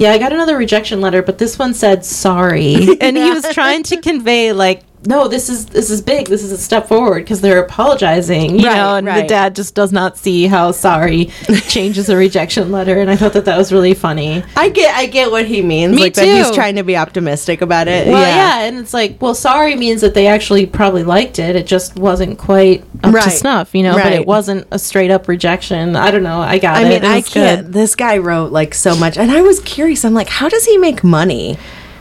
yeah, I got another rejection letter, but this one said sorry. And he was trying to convey like no, this is this is big. This is a step forward because they're apologizing, you Right, know. And the dad just does not see how sorry changes a rejection letter, and I thought that that was really funny. i get i get what he means Me like that he's trying to be optimistic about it Well, yeah. and it's like, well, sorry means that they actually probably liked it. It just wasn't quite up to Right. snuff, you know. But it wasn't a straight up rejection. I don't know. I got I it. mean, It I can't. good. This guy wrote like so much, and I was curious. I'm like, how does he make money?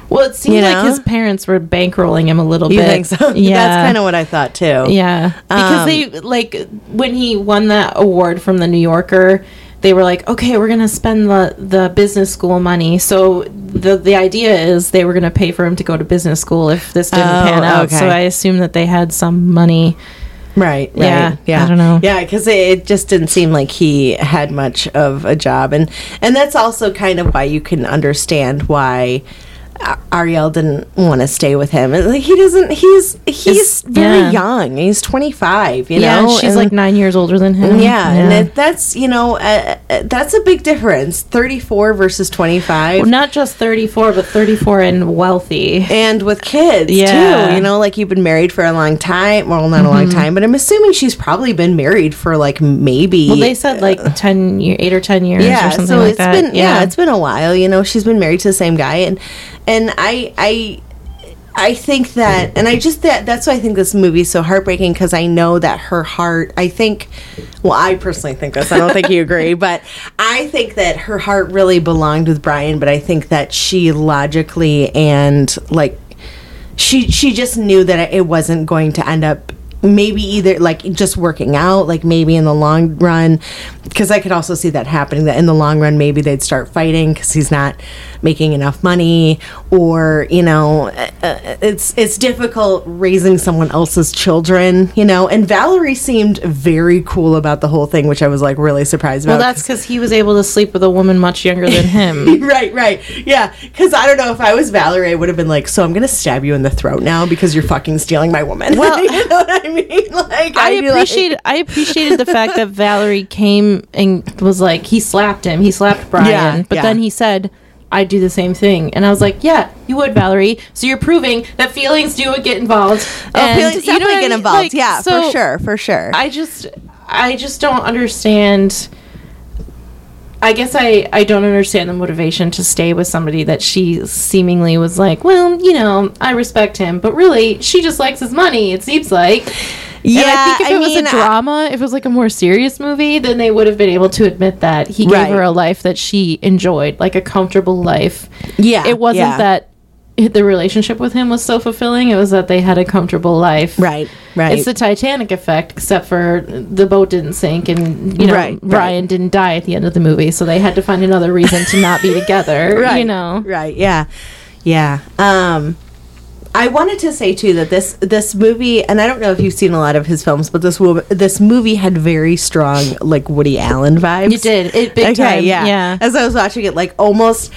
Well, it seemed You like his parents were bankrolling him a little You bit. think so? Yeah. that's kind of what I thought too. Yeah, because Um, they like when he won that award from the New Yorker, they were like, "Okay, we're gonna spend the the business school money." So the the idea is they were gonna pay for him to go to business school if this didn't Oh, pan out. okay. So I assume that they had some money. Right, right. Yeah, Yeah. I don't know. Yeah, because it, it just didn't seem like he had much of a job, and and that's also kind of why you can understand why. Ariel didn't want to stay with him. Like he doesn't. He's he's Is- very yeah. young. He's twenty five. You yeah, know, she's and- like nine years older than him. Yeah, and it, that's you know uh, uh, that's a big difference. Thirty four versus twenty five. Well, not just 34, but 34 and wealthy. and with kids Yeah. Mm-hmm. too. You know, like you've been married for a long time. Well, not a long time, but I'm assuming she's probably been married for like maybe. Well, they said like 10 year, 8 or 10 years yeah, or something so like it's that. been yeah. it's been a while. You know, she's been married to the same guy, and and I I. I think that, and I just that that's why I think this movie is so heartbreaking because I know that her heart. I think, well, I personally think this. I don't think you agree, but I think that her heart really belonged with Brian. But I think that she logically and like she she just knew that it wasn't going to end up maybe either like just working out like maybe in the long run because i could also see that happening that in the long run maybe they'd start fighting because he's not making enough money or you know uh, uh, it's it's difficult raising someone else's children you know and valerie seemed very cool about the whole thing which i was like really surprised about Well, that's because he was able to sleep with a woman much younger than him. right, right. Yeah, because I don't know if I was Valerie, I would have been like, "So I'm gonna stab you in the throat now because you're fucking stealing my woman." Well- you know what I mean? Like, I I'd like- appreciated I appreciated the fact that Valerie came and was like he slapped him. He slapped Brian, Yeah, but yeah. then he said I'd do the same thing. And I was like, yeah, you would, Valerie. So you're proving that feelings do get involved. Oh, And feelings you know definitely I get mean? involved. Like, yeah, so for sure, for sure. I just I just don't understand I guess I, I don't understand the motivation to stay with somebody that she seemingly was like, well, you know, I respect him, but really, she just likes his money. It seems like. Yeah, and I think if it was mean, a I- drama, if it was like a more serious movie, then they would have been able to admit that he gave Right. her a life that she enjoyed, like a comfortable life. Yeah, It wasn't yeah. that the relationship with him was so fulfilling. It was that they had a comfortable life. Right, right. It's the Titanic effect, except for the boat didn't sink and you know Right, right. Didn't die at the end of the movie, so they had to find another reason to not be together. right, You know. right? Yeah, yeah. Um, I wanted to say too that this this movie, and I don't know if you've seen a lot of his films, but this this movie had very strong like Woody Allen vibes. You did. It big time. yeah. Yeah. As I was watching it, like almost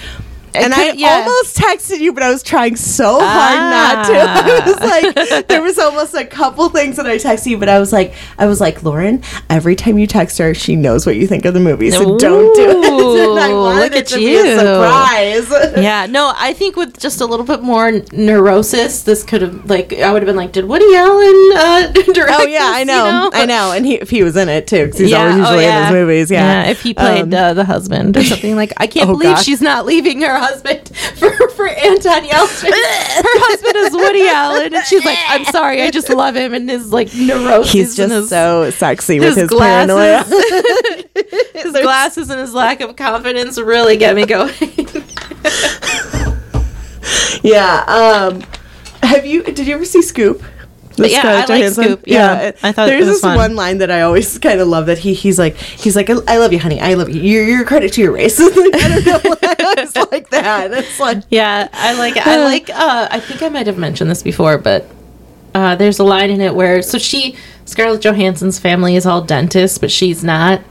and I yeah. almost texted you, but I was trying so hard not to. I was like, there was almost a couple things that I texted you, but I was like, I was like, Lauren, every time you text her, she knows what you think of the movie, so don't do it. And I look it at you. a surprise. yeah, no, I think with just a little bit more neurosis, this could have like I would have been like, did Woody Allen uh, direct? Oh yeah, this, I you know, I know, and he if he was in it too, because he's always oh, usually in his movies. Yeah, if he played Um, uh, the husband or something like, I can't Oh, believe gosh. she's not leaving her husband for for Anton Yelchin. her husband is Woody Allen, and she's like, I'm sorry, I just love him and his like neurosis. he's just his, so sexy with his his glasses. paranoia. his glasses and his lack of confidence really get me going. yeah. Um, have you? Did you ever see Scoop? The Yeah, I Scarlett like Scoop, yeah. I thought it there's was this fun. one line that I always kind of love that he he's like he's like I love you, honey. I love you. You're, you're a credit to your race. like, I don't know why I like that. It's like Yeah, I like I like uh I think I might have mentioned this before, but uh there's a line in it where so she Scarlett Johansson's family is all dentists, but she's not.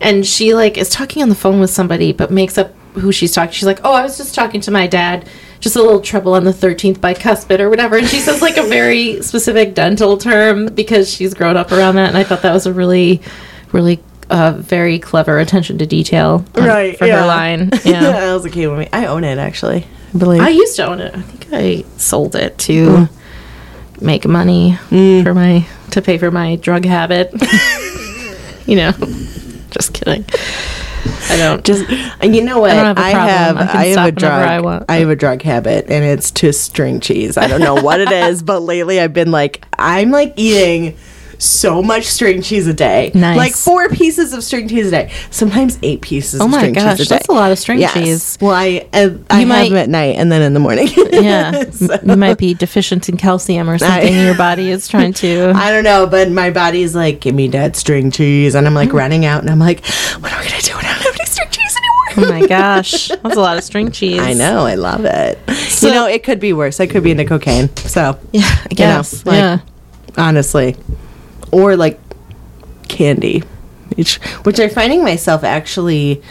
And she like is talking on the phone with somebody but makes up who she's talking. She's like, "Oh, I was just talking to my dad. Just a little trouble on the 13th bicuspid or whatever." And she says like a very specific dental term because she's grown up around that and I thought that was a really really uh, very clever attention to detail on- right for yeah. her line. Yeah. that was a cute movie. I own it actually. I believe. I used to own it. I think I sold it to Mm. make money for my to pay for my drug habit. you know, just kidding. I don't. just you know what I have I have I I, have a drug I want. I have a drug habit and it's to string cheese. I don't know what it is, but lately I've been like I'm like eating so much string cheese a day. Nice. Like four pieces of string cheese a day. Sometimes eight pieces Oh of my string gosh, cheese a day. that's a lot of string Yes. cheese. Well, I I, I You have might- them at night and then in the morning. Yeah, you might be deficient in calcium or something. and your body is trying to. I don't know, but my body's like, give me that string cheese, and I'm Mm. like running out, and I'm like, what am I gonna do when I don't have any string cheese anymore? Oh my gosh, that's a lot of string cheese. I know, I love it. So- you know, it could be worse. I could be into cocaine. So, Yeah, I know, like- yeah. honestly, or like candy, which which I'm finding myself actually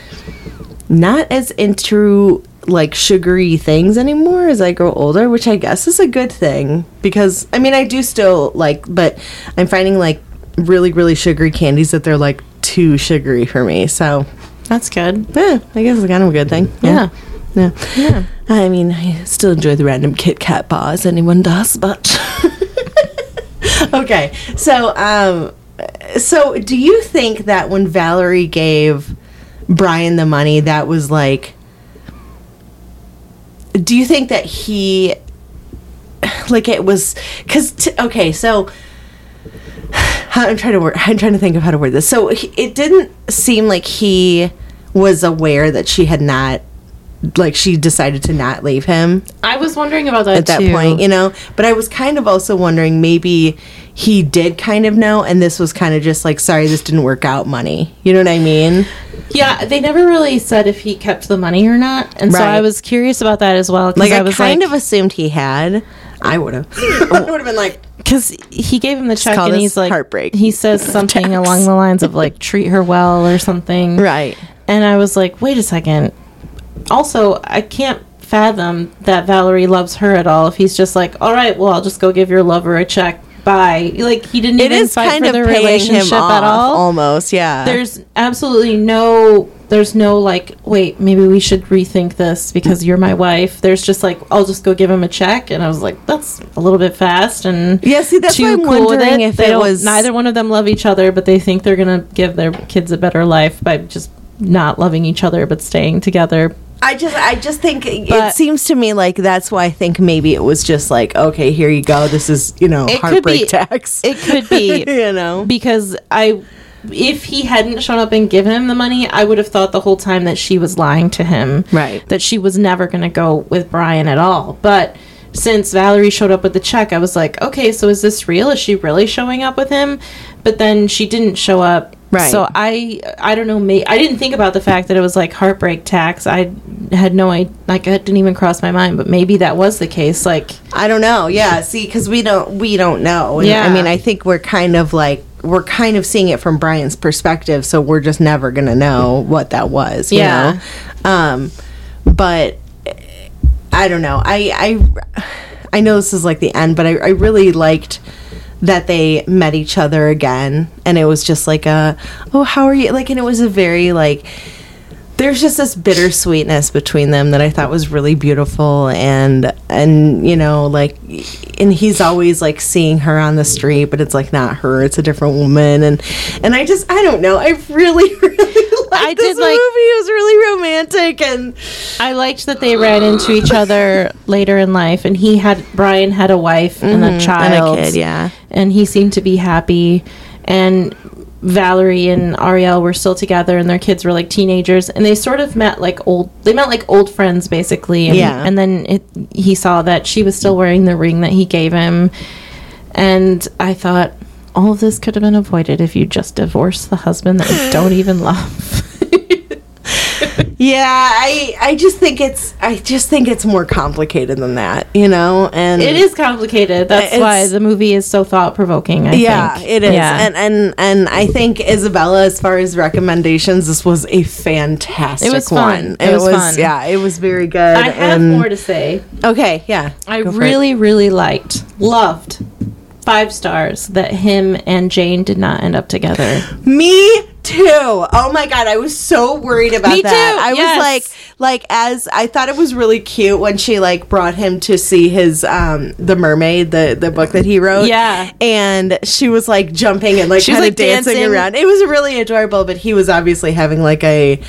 not as into like sugary things anymore as I grow older, which I guess is a good thing because I mean I do still like, but I'm finding like really really sugary candies that they're like too sugary for me. So, That's good. eh, I guess it's kind of a good thing. Yeah. Yeah. Yeah. I mean, I still enjoy the random Kit Kat bars. Anyone does, but okay. So, um, so do you think that when Valerie gave Brian the money, that was like? Do you think that he, like, it was because t- okay, so. I'm trying to word. I'm trying to think of how to word this. So he, it didn't seem like he was aware that she had not, like, she decided to not leave him I was wondering about that at that too. point, you know. But I was kind of also wondering maybe he did kind of know, and this was kind of just like, sorry, this didn't work out, money. You know what I mean? Yeah, they never really said if he kept the money or not, and so I was curious about that as well. Like I, I was kind like, of assumed he had. I would have. I would have been like, because he gave him the check, and he's like, heartbreak he says something along the lines of like, treat her well or something, right. And I was like, wait a second. Also, I can't fathom that Valerie loves her at all. If he's just like, all right, well, I'll just go give your lover a check. Bye. Like he didn't It even is fight kind for of their paying relationship off, at all. almost. Yeah. there's absolutely no there's no like wait maybe we should rethink this because you're my wife there's just like i'll just go give him a check and i was like that's a little bit fast and Yeah, see, that's why I'm wondering if they it was- neither one of them love each other but they think they're gonna give their kids a better life by just not loving each other but staying together I just, I just think it seems to me like that's why I think maybe it was just like, okay, here you go. This is, you know, heartbreak be- tax. it could be you know. because I if he hadn't shown up and given him the money, I would have thought the whole time that she was lying to him. Right. That she was never going to go with Brian at all. But since Valerie showed up with the check, I was like, okay, so is this real? Is she really showing up with him? But then she didn't show up. Right. So I I don't know. May, I didn't think about the fact that it was like heartbreak tax. I had no idea. Like it didn't even cross my mind. But maybe that was the case. Like I don't know. Yeah, see, because we don't we don't know. And, Yeah. I mean, I think we're kind of like we're kind of seeing it from Brian's perspective, so we're just never gonna know what that was. You Yeah. know? Um, but I don't know. I I I know this is like the end, but I, I really liked that they met each other again, and it was just like a oh how are you? Like, and it was a very like there's just this bittersweetness between them that I thought was really beautiful. And and you know like and he's always like seeing her on the street but it's like not her. It's a different woman. And and I just I don't know. I really really I this did like- movie it was really romantic and I liked that they ran into each other later in life, and he had Brian had a wife and a mm-hmm, child, a kid, yeah. and he seemed to be happy. And Valerie and Ariel were still together, and their kids were like teenagers, and they sort of met like old. They met like old friends, basically. And, Yeah. And then it, he saw that she was still wearing the ring that he gave him, and I thought. All of this could have been avoided if you just divorced the husband that you don't even love. Yeah I I just think it's I just think it's more complicated than that you know and It is complicated. That's why the movie is so thought provoking. Yeah, think. it is. Yeah. And and and I think Isabella, as far as recommendations, this was a fantastic It was fun. one. It was fun. Yeah, it was very good. I have and- more to say. Okay, yeah. I for it. really, really liked, loved, five stars that him and Jane did not end up together. Me too. Oh my god, I was so worried about Me that. too, I yes. was like like as I thought it was really cute when she like brought him to see his um the mermaid, the the book that he wrote. Yeah. And she was like jumping and like kind of like, dancing, dancing. around. It was really adorable, but he was obviously having like a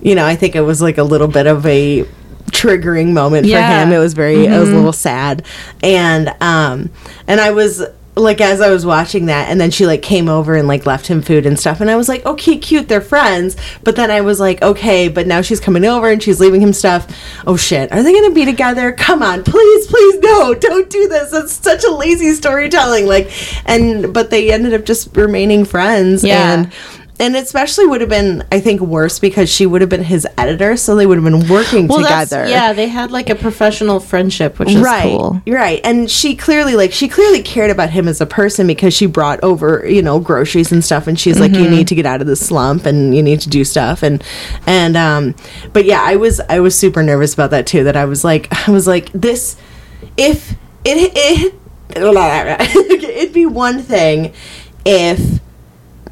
you know, I think it was like a little bit of a triggering moment Yeah. for him. It was very it was a little sad. And um and I was like as I was watching that and then she like came over and like left him food and stuff and I was like, "Okay, cute, they're friends." But then I was like, "Okay, but now she's coming over and she's leaving him stuff. Oh shit. Are they going to be together? Come on. Please, please no. Don't do this. It's such a lazy storytelling." Like and but they ended up just remaining friends Yeah. and and especially would have been, I think, worse because she would have been his editor, so they would have been working that's- together. yeah, they had like a professional friendship, which is right, cool. Right. And she clearly, like, she clearly cared about him as a person because she brought over, you know, groceries and stuff, and she's like, Mm-hmm. you need to get out of this slump and you need to do stuff, and and um, but yeah, I was I was super nervous about that too. That I was like, I was like, this, if it it it'd be one thing if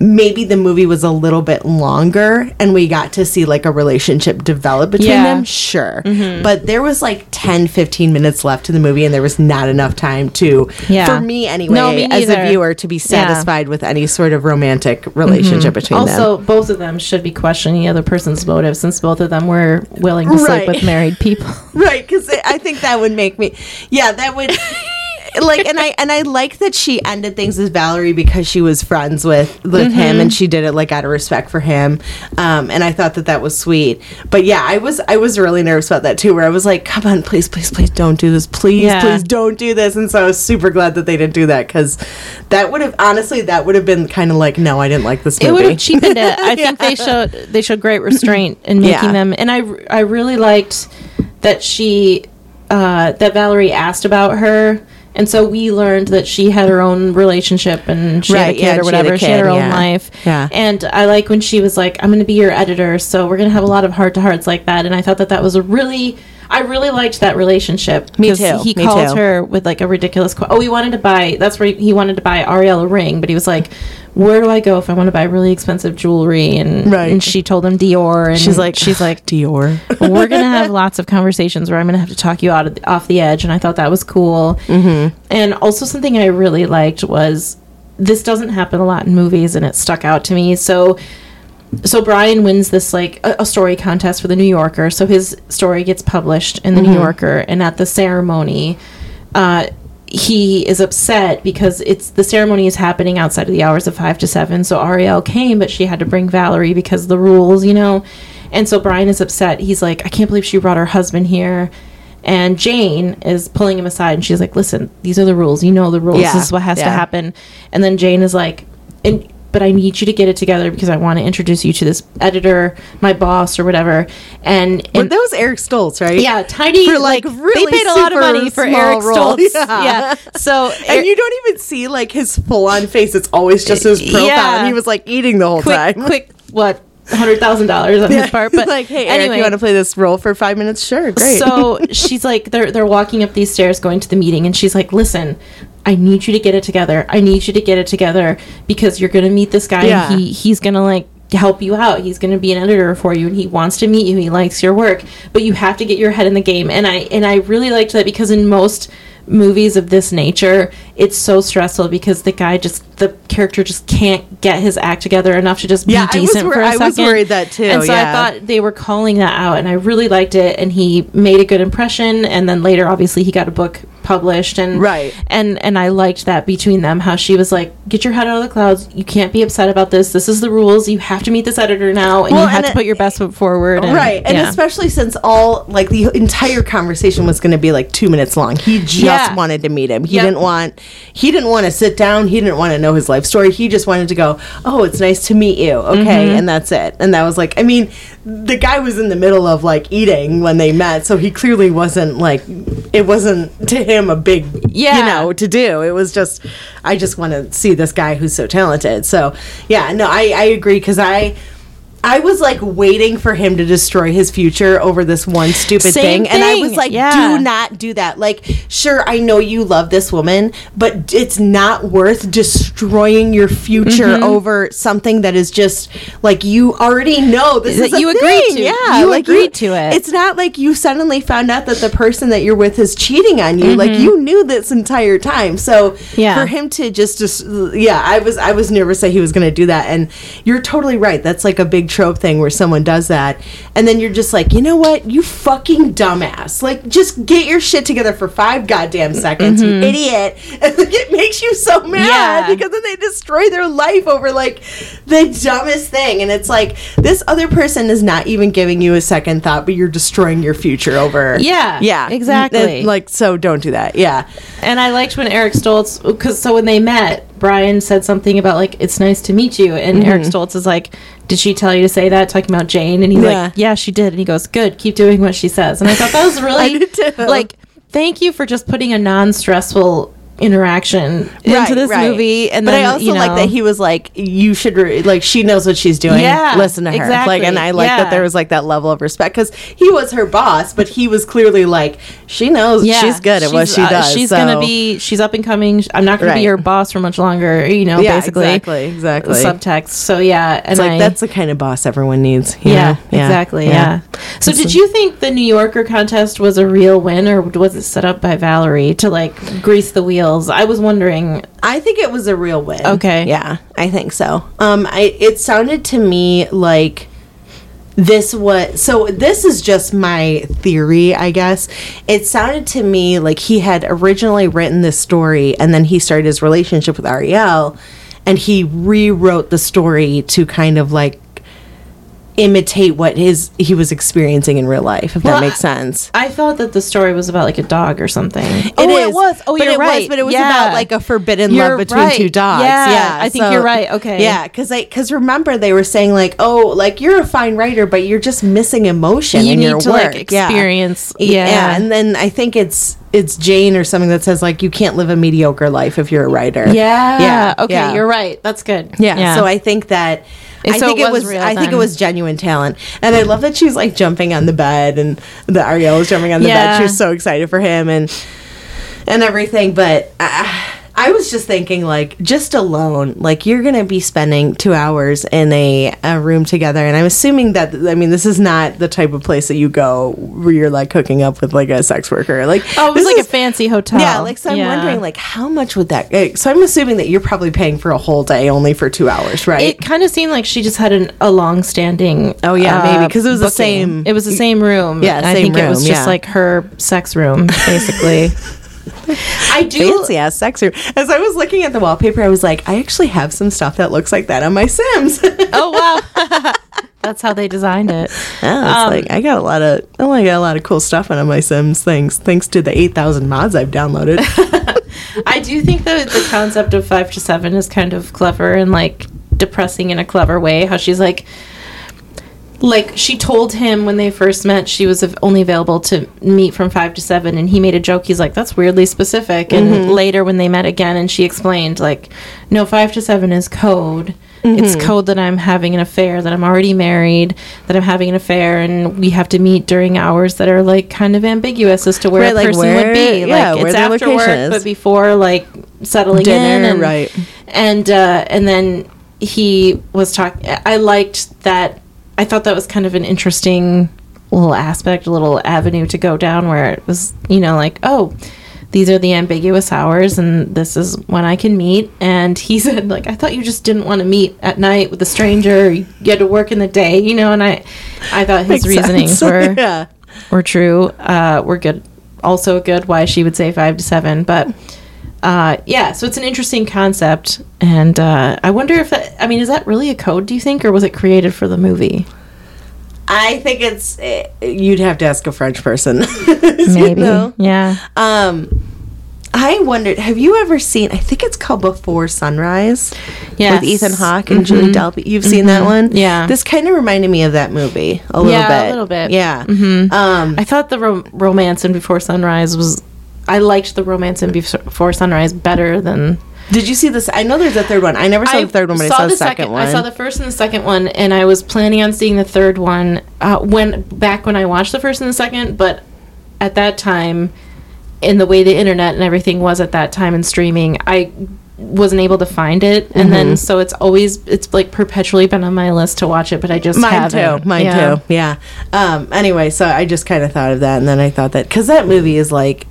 maybe the movie was a little bit longer and we got to see like a relationship develop between Yeah. them sure mm-hmm. but there was like 10 15 minutes left in the movie and there was not enough time to Yeah. for me anyway No, me as a viewer to be satisfied with any sort of romantic relationship mm-hmm. between them Also, both of them should be questioning the other person's motive since both of them were willing to Right. sleep with married people. right because i think that would make me yeah that would like and i and i like that she ended things as valerie because she was friends with with him and she did it like out of respect for him um and i thought that that was sweet but yeah i was i was really nervous about that too where i was like come on please please please don't do this please Yeah. please don't do this and so i was super glad that they didn't do that because that would have honestly that would have been kind of like no i didn't like this Movie. It would have cheapened it. I think they showed they showed great restraint in making Yeah. them, and I I really liked that she uh, that Valerie asked about her. And so we learned that she had her own relationship and she had a kid yeah, or she had whatever. She had, kid, her own life. Yeah. And I like when she was like, I'm going to be your editor. So we're going to have a lot of heart to hearts like that. And I thought that that was a really, I really liked that relationship. Me too, He me called too. her with like a ridiculous, qu- oh, he wanted to buy, that's where he wanted to buy Ariel a ring. But he was like, where do I go if I want to buy really expensive jewelry? And, Right. and she told him Dior. And she's like she's like, dior we're gonna have lots of conversations where I'm gonna have to talk you out of the, off the edge, and I thought that was cool. Mm-hmm. And also something I really liked was this doesn't happen a lot in movies, and it stuck out to me. So, so Brian wins this like a, a story contest for the New Yorker. So his story gets published in the New Yorker, and at the ceremony, uh, he is upset because it's the ceremony is happening outside of the hours of five to seven. So Ariel came, but she had to bring Valerie because the rules, you know. And so Brian is upset. He's like, I can't believe she brought her husband here. And Jane is pulling him aside, and she's like, "Listen, these are the rules. You know the rules. Yeah, This is what has to happen." And then Jane is like, "And but I need you to get it together because I want to introduce you to this editor, my boss, or whatever." And, and that was eric stoltz right yeah, tiny For, like, like, really they paid a lot of money for Eric. Stoltz. Yeah. Yeah. So and Eric- you don't even see like his full on face. It's always just his uh, profile, Yeah. and he was like eating the whole quick, time. quick, what hundred thousand dollars on his part. But like, hey, Eric, anyway, you want to play this role for five minutes? Sure, great. so she's like, they're they're walking up these stairs, going to the meeting, and she's like, "Listen, I need you to get it together. I need you to get it together because you're gonna meet this guy, Yeah. and he he's gonna like." help you out he's going to be an editor for you and he wants to meet you he likes your work but you have to get your head in the game and i and i really liked that because in most movies of this nature it's so stressful because the guy just the character just can't get his act together enough to just be Yeah, I was decent wor- for a I second I was worried that too, and so yeah. i thought they were calling that out and i really liked it and he made a good impression and then later obviously he got a book published and Right. and and i liked that between them how she was like get your head out of the clouds you can't be upset about this this is the rules you have to meet this editor now and Well, you have and to it- put your best foot forward and, right, and yeah. especially since all like the entire conversation was going to be like two minutes long. He just Yeah. wanted to meet him. He Yep. didn't want. He didn't want to sit down. He didn't want to know his life story. He just wanted to go. Oh, it's nice to meet you. Okay, Mm-hmm. and that's it. And that was like. I mean, the guy was in the middle of like eating when they met, so he clearly wasn't like. It wasn't to him a big. Yeah. You know to do. It was just. I just want to see this guy who's so talented. So yeah, no, I I agree because I. I was like waiting for him to destroy his future over this one stupid Same thing. And I was like, yeah. do not do that. Like, sure, I know you love this woman, but it's not worth destroying your future Mm-hmm. over something that is just like you already know this That is you agreed thing. to. Yeah, You like agreed to it. It's not like you suddenly found out that the person that you're with is cheating on you. Like you knew this entire time. So Mm-hmm. Yeah. for him to just just yeah, I was I was nervous that he was going to do that. And you're totally right. That's like a big trope thing where someone does that, and then you're just like, you know what, you fucking dumbass. Like just get your shit together for five goddamn seconds, you idiot. And like, it makes you so mad Mm-hmm. Yeah. because then they destroy their life over like the dumbest thing. And it's like this other person is not even giving you a second thought, but you're destroying your future over. Yeah, Yeah. exactly. And, Like, so don't do that. Yeah. And I liked when Eric Stoltz, because so when they met, Brian said something about like it's nice to meet you, and Eric Stoltz is like, "Did she tell you to say that?" Talking about Jane, and he's Yeah. like, "Yeah, she did." And he goes, "Good, keep doing what she says." And I thought that was really I did too. like, thank you for just putting a non-stressful interaction into this movie. And but then I also you know, like that he was like, "You should re- like." She knows what she's doing. Yeah, listen to her. exactly. Like, and I like Yeah. that there was like that level of respect because he was her boss, but he was clearly like, she knows yeah, she's good at what she's, she uh, does. she's so- gonna be. She's up and coming. I'm not gonna Right. be your boss for much longer. You know, Yeah, basically, exactly, exactly. Subtext. So yeah, and It's like I, that's the kind of boss everyone needs. you yeah, know? exactly. Yeah. So, did you think the New Yorker contest was a real win, or was it set up by Valerie to like grease the I was wondering. I think it was a real win. Okay. Yeah, I think so. Um, I it sounded to me like this was so this is just my theory i guess it sounded to me like he had originally written this story and then he started his relationship with ariel and he rewrote the story to kind of like imitate what his he was experiencing in real life if Well, that makes sense I thought that the story was about like a dog or something. It oh, is, it was. Oh, but you're it right. Was, but it was Yeah. about like a forbidden You're love between right. two dogs. Yeah, Yeah, I think you're right. Okay. Yeah, because because remember they were saying like, oh, like you're a fine writer, but you're just missing emotion You in need your to, work. like, Yeah. experience- yeah. and then I think it's it's Jane or something that says like you can't live a mediocre life if you're a writer. Yeah. Yeah. Okay, yeah. you're right. That's good. Yeah, so I think that And I so think it was I think it was genuine talent, and I love that she was like jumping on the bed, and the Ariel was jumping on the Yeah. bed. She was so excited for him, and and everything. But I, I was just thinking, like, just alone, like you're gonna be spending two hours in a, a room together, and I'm assuming that I mean this is not the type of place that you go where you're like hooking up with like a sex worker. Like, oh, it was like is- a fancy hotel. yeah, like so I'm Yeah. wondering like how much would that eh, so I'm assuming that you're probably paying for a whole day only for 2 hours, right? It kind of seemed like she just had an, a long-standing. uh, Oh, yeah, maybe, 'cause it was the same- It was the same room. Yeah, I think it was just yeah. like her sex room, basically. I do. fancy ass sex room. As I was looking at the wallpaper, I was like, I actually have some stuff that looks like that on my Sims. oh, wow, that's how they designed it. Yeah, it's Um, like I got a lot of oh, I got a lot of cool stuff on my Sims things thanks to the eight thousand mods I've downloaded. I do think that the concept of five to seven is kind of clever and like depressing in a clever way. How she's like, like she told him when they first met she was only available to meet from five to seven, and he made a joke. He's like, "That's weirdly specific." And later when they met again, and she explained like, "No, five to seven is code." It's code that I'm having an affair, that I'm already married, that I'm having an affair, and we have to meet during hours that are like kind of ambiguous as to where Right, a like person where- would be. yeah, like it's after work, is. but before like settling Dinner, in, and, right. And uh, and then he was talking. I liked that. I thought that was kind of an interesting little aspect, a little avenue to go down, where it was, you know, like, oh, these are the ambiguous hours, and this is when I can meet. And he said, like, I thought you just didn't want to meet at night with a stranger. You had to work in the day, you know. And I, I thought his Makes reasonings sense. were yeah. were true. Uh, were good. Also good. Why she would say five to seven, but. Uh, yeah, so it's an interesting concept, and uh, I wonder if that, I mean, is that really a code? Do you think, or was it created for the movie? I think it's eh, you'd have to ask a French person. Maybe, know? yeah. Um, I wondered, have you ever seen? I think it's called Before Sunrise. Yes. with Ethan Hawke and Julie Delpy. You've seen that one? Yeah. This kind of reminded me of that movie a little Yeah, a bit. little bit. Yeah. Mhm. Um, I thought the ro- romance in Before Sunrise was. I liked the romance in Before Sunrise better than. did you see this? I know there's a third one. I never saw the third one, but I saw the, second, one. I saw the first and the second one, and I was planning on seeing the third one uh, when back when I watched the first and the second. But at that time, in the way the internet and everything was at that time and streaming, I wasn't able to find it, and Mm-hmm. then so it's always it's like perpetually been on my list to watch it, but I just Mine haven't. too. Mine Yeah. too. Yeah. Um, anyway, so I just kind of thought of that, and then I thought that because that movie is like,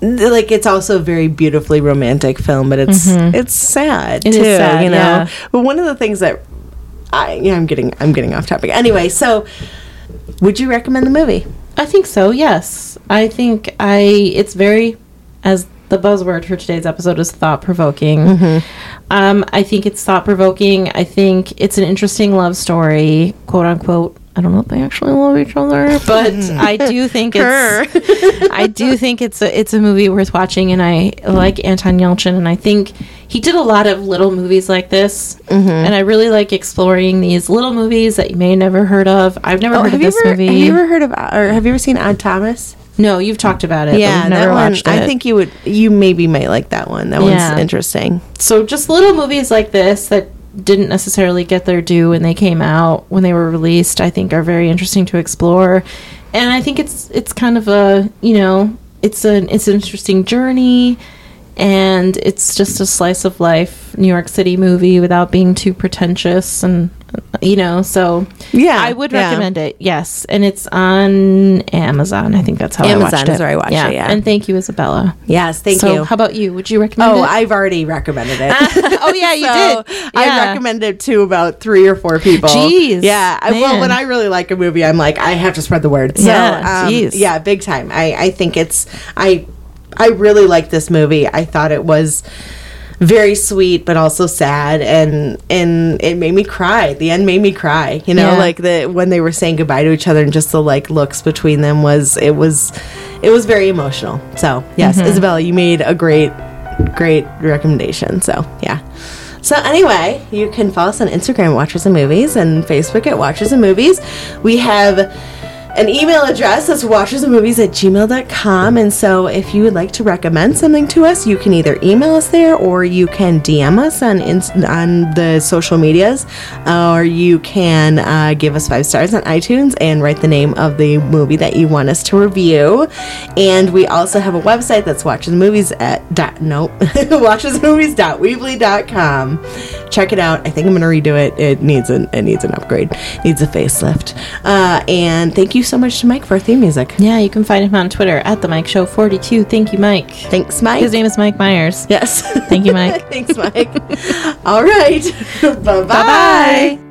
like it's also a very beautifully romantic film, but it's it's sad Mm-hmm. It too. sad, you know. yeah. But one of the things that I yeah, I'm getting I'm getting off topic. Anyway, so would you recommend the movie? I think so. Yes, I think I. It's very, as the buzzword for today's episode is thought provoking. Mm-hmm. Um, I think it's thought provoking. I think it's an interesting love story, quote unquote. I don't know if they actually love each other, but I do think it's. I do think it's a it's a movie worth watching, and I like Anton Yelchin, and I think he did a lot of little movies like this, Mm-hmm. and I really like exploring these little movies that you may have never heard of. I've never heard of Oh, have you this ever movie. have you ever heard of or have you ever seen Odd Thomas? No, you've talked about it. Yeah, that one. watched it. I think you would. You maybe might like that one. That Yeah. one's interesting. so. Just little movies like this that didn't necessarily get their due when they came out when they were released. I think are very interesting to explore, and I think it's it's kind of a you know it's an it's an interesting journey, and it's just a slice of life New York City movie without being too pretentious and you know so Yeah, I would yeah. recommend it. Yes, and it's on Amazon. I think that's how I Amazon watched it. is where I watched it, yeah. and thank you, Isabella. Yes, thank so you. how about you? Would you recommend it? Oh, it? I've already recommended it. oh yeah, you So, did. I Yeah. recommended it to about three or four people. Jeez, yeah. I, well, when I really like a movie, I'm like, I have to spread the word. So, Yeah, um, jeez. yeah, big time. I, I think it's I I really like this movie. I thought it was very sweet but also sad. And and it made me cry. The end made me cry you know Yeah. like the when they were saying goodbye to each other and just the like looks between them was it was it was very emotional. So yes Mm-hmm. isabella you made a great great recommendation. So yeah. So anyway you can follow us on instagram at watchers and movies and facebook at watchers and movies. We have an email address that's watchersandmovies at gmail.com and so if you would like to recommend something to us you can either email us there or you can dm us on on the social medias. Or you can uh, give us five stars on itunes and write the name of the movie that you want us to review. And we also have a website that's watchersmovies at dot nope watchersmovies.weebly.com check it out. I think i'm gonna redo it. It needs an it needs an upgrade. Needs a facelift. Uh, and thank you so much to mike for our theme music Yeah, you can find him on Twitter at the Mike Show 42. Thank you, Mike. thanks mike His name is Mike Myers. yes Thank you, Mike. thanks mike all right bye-bye Bye bye.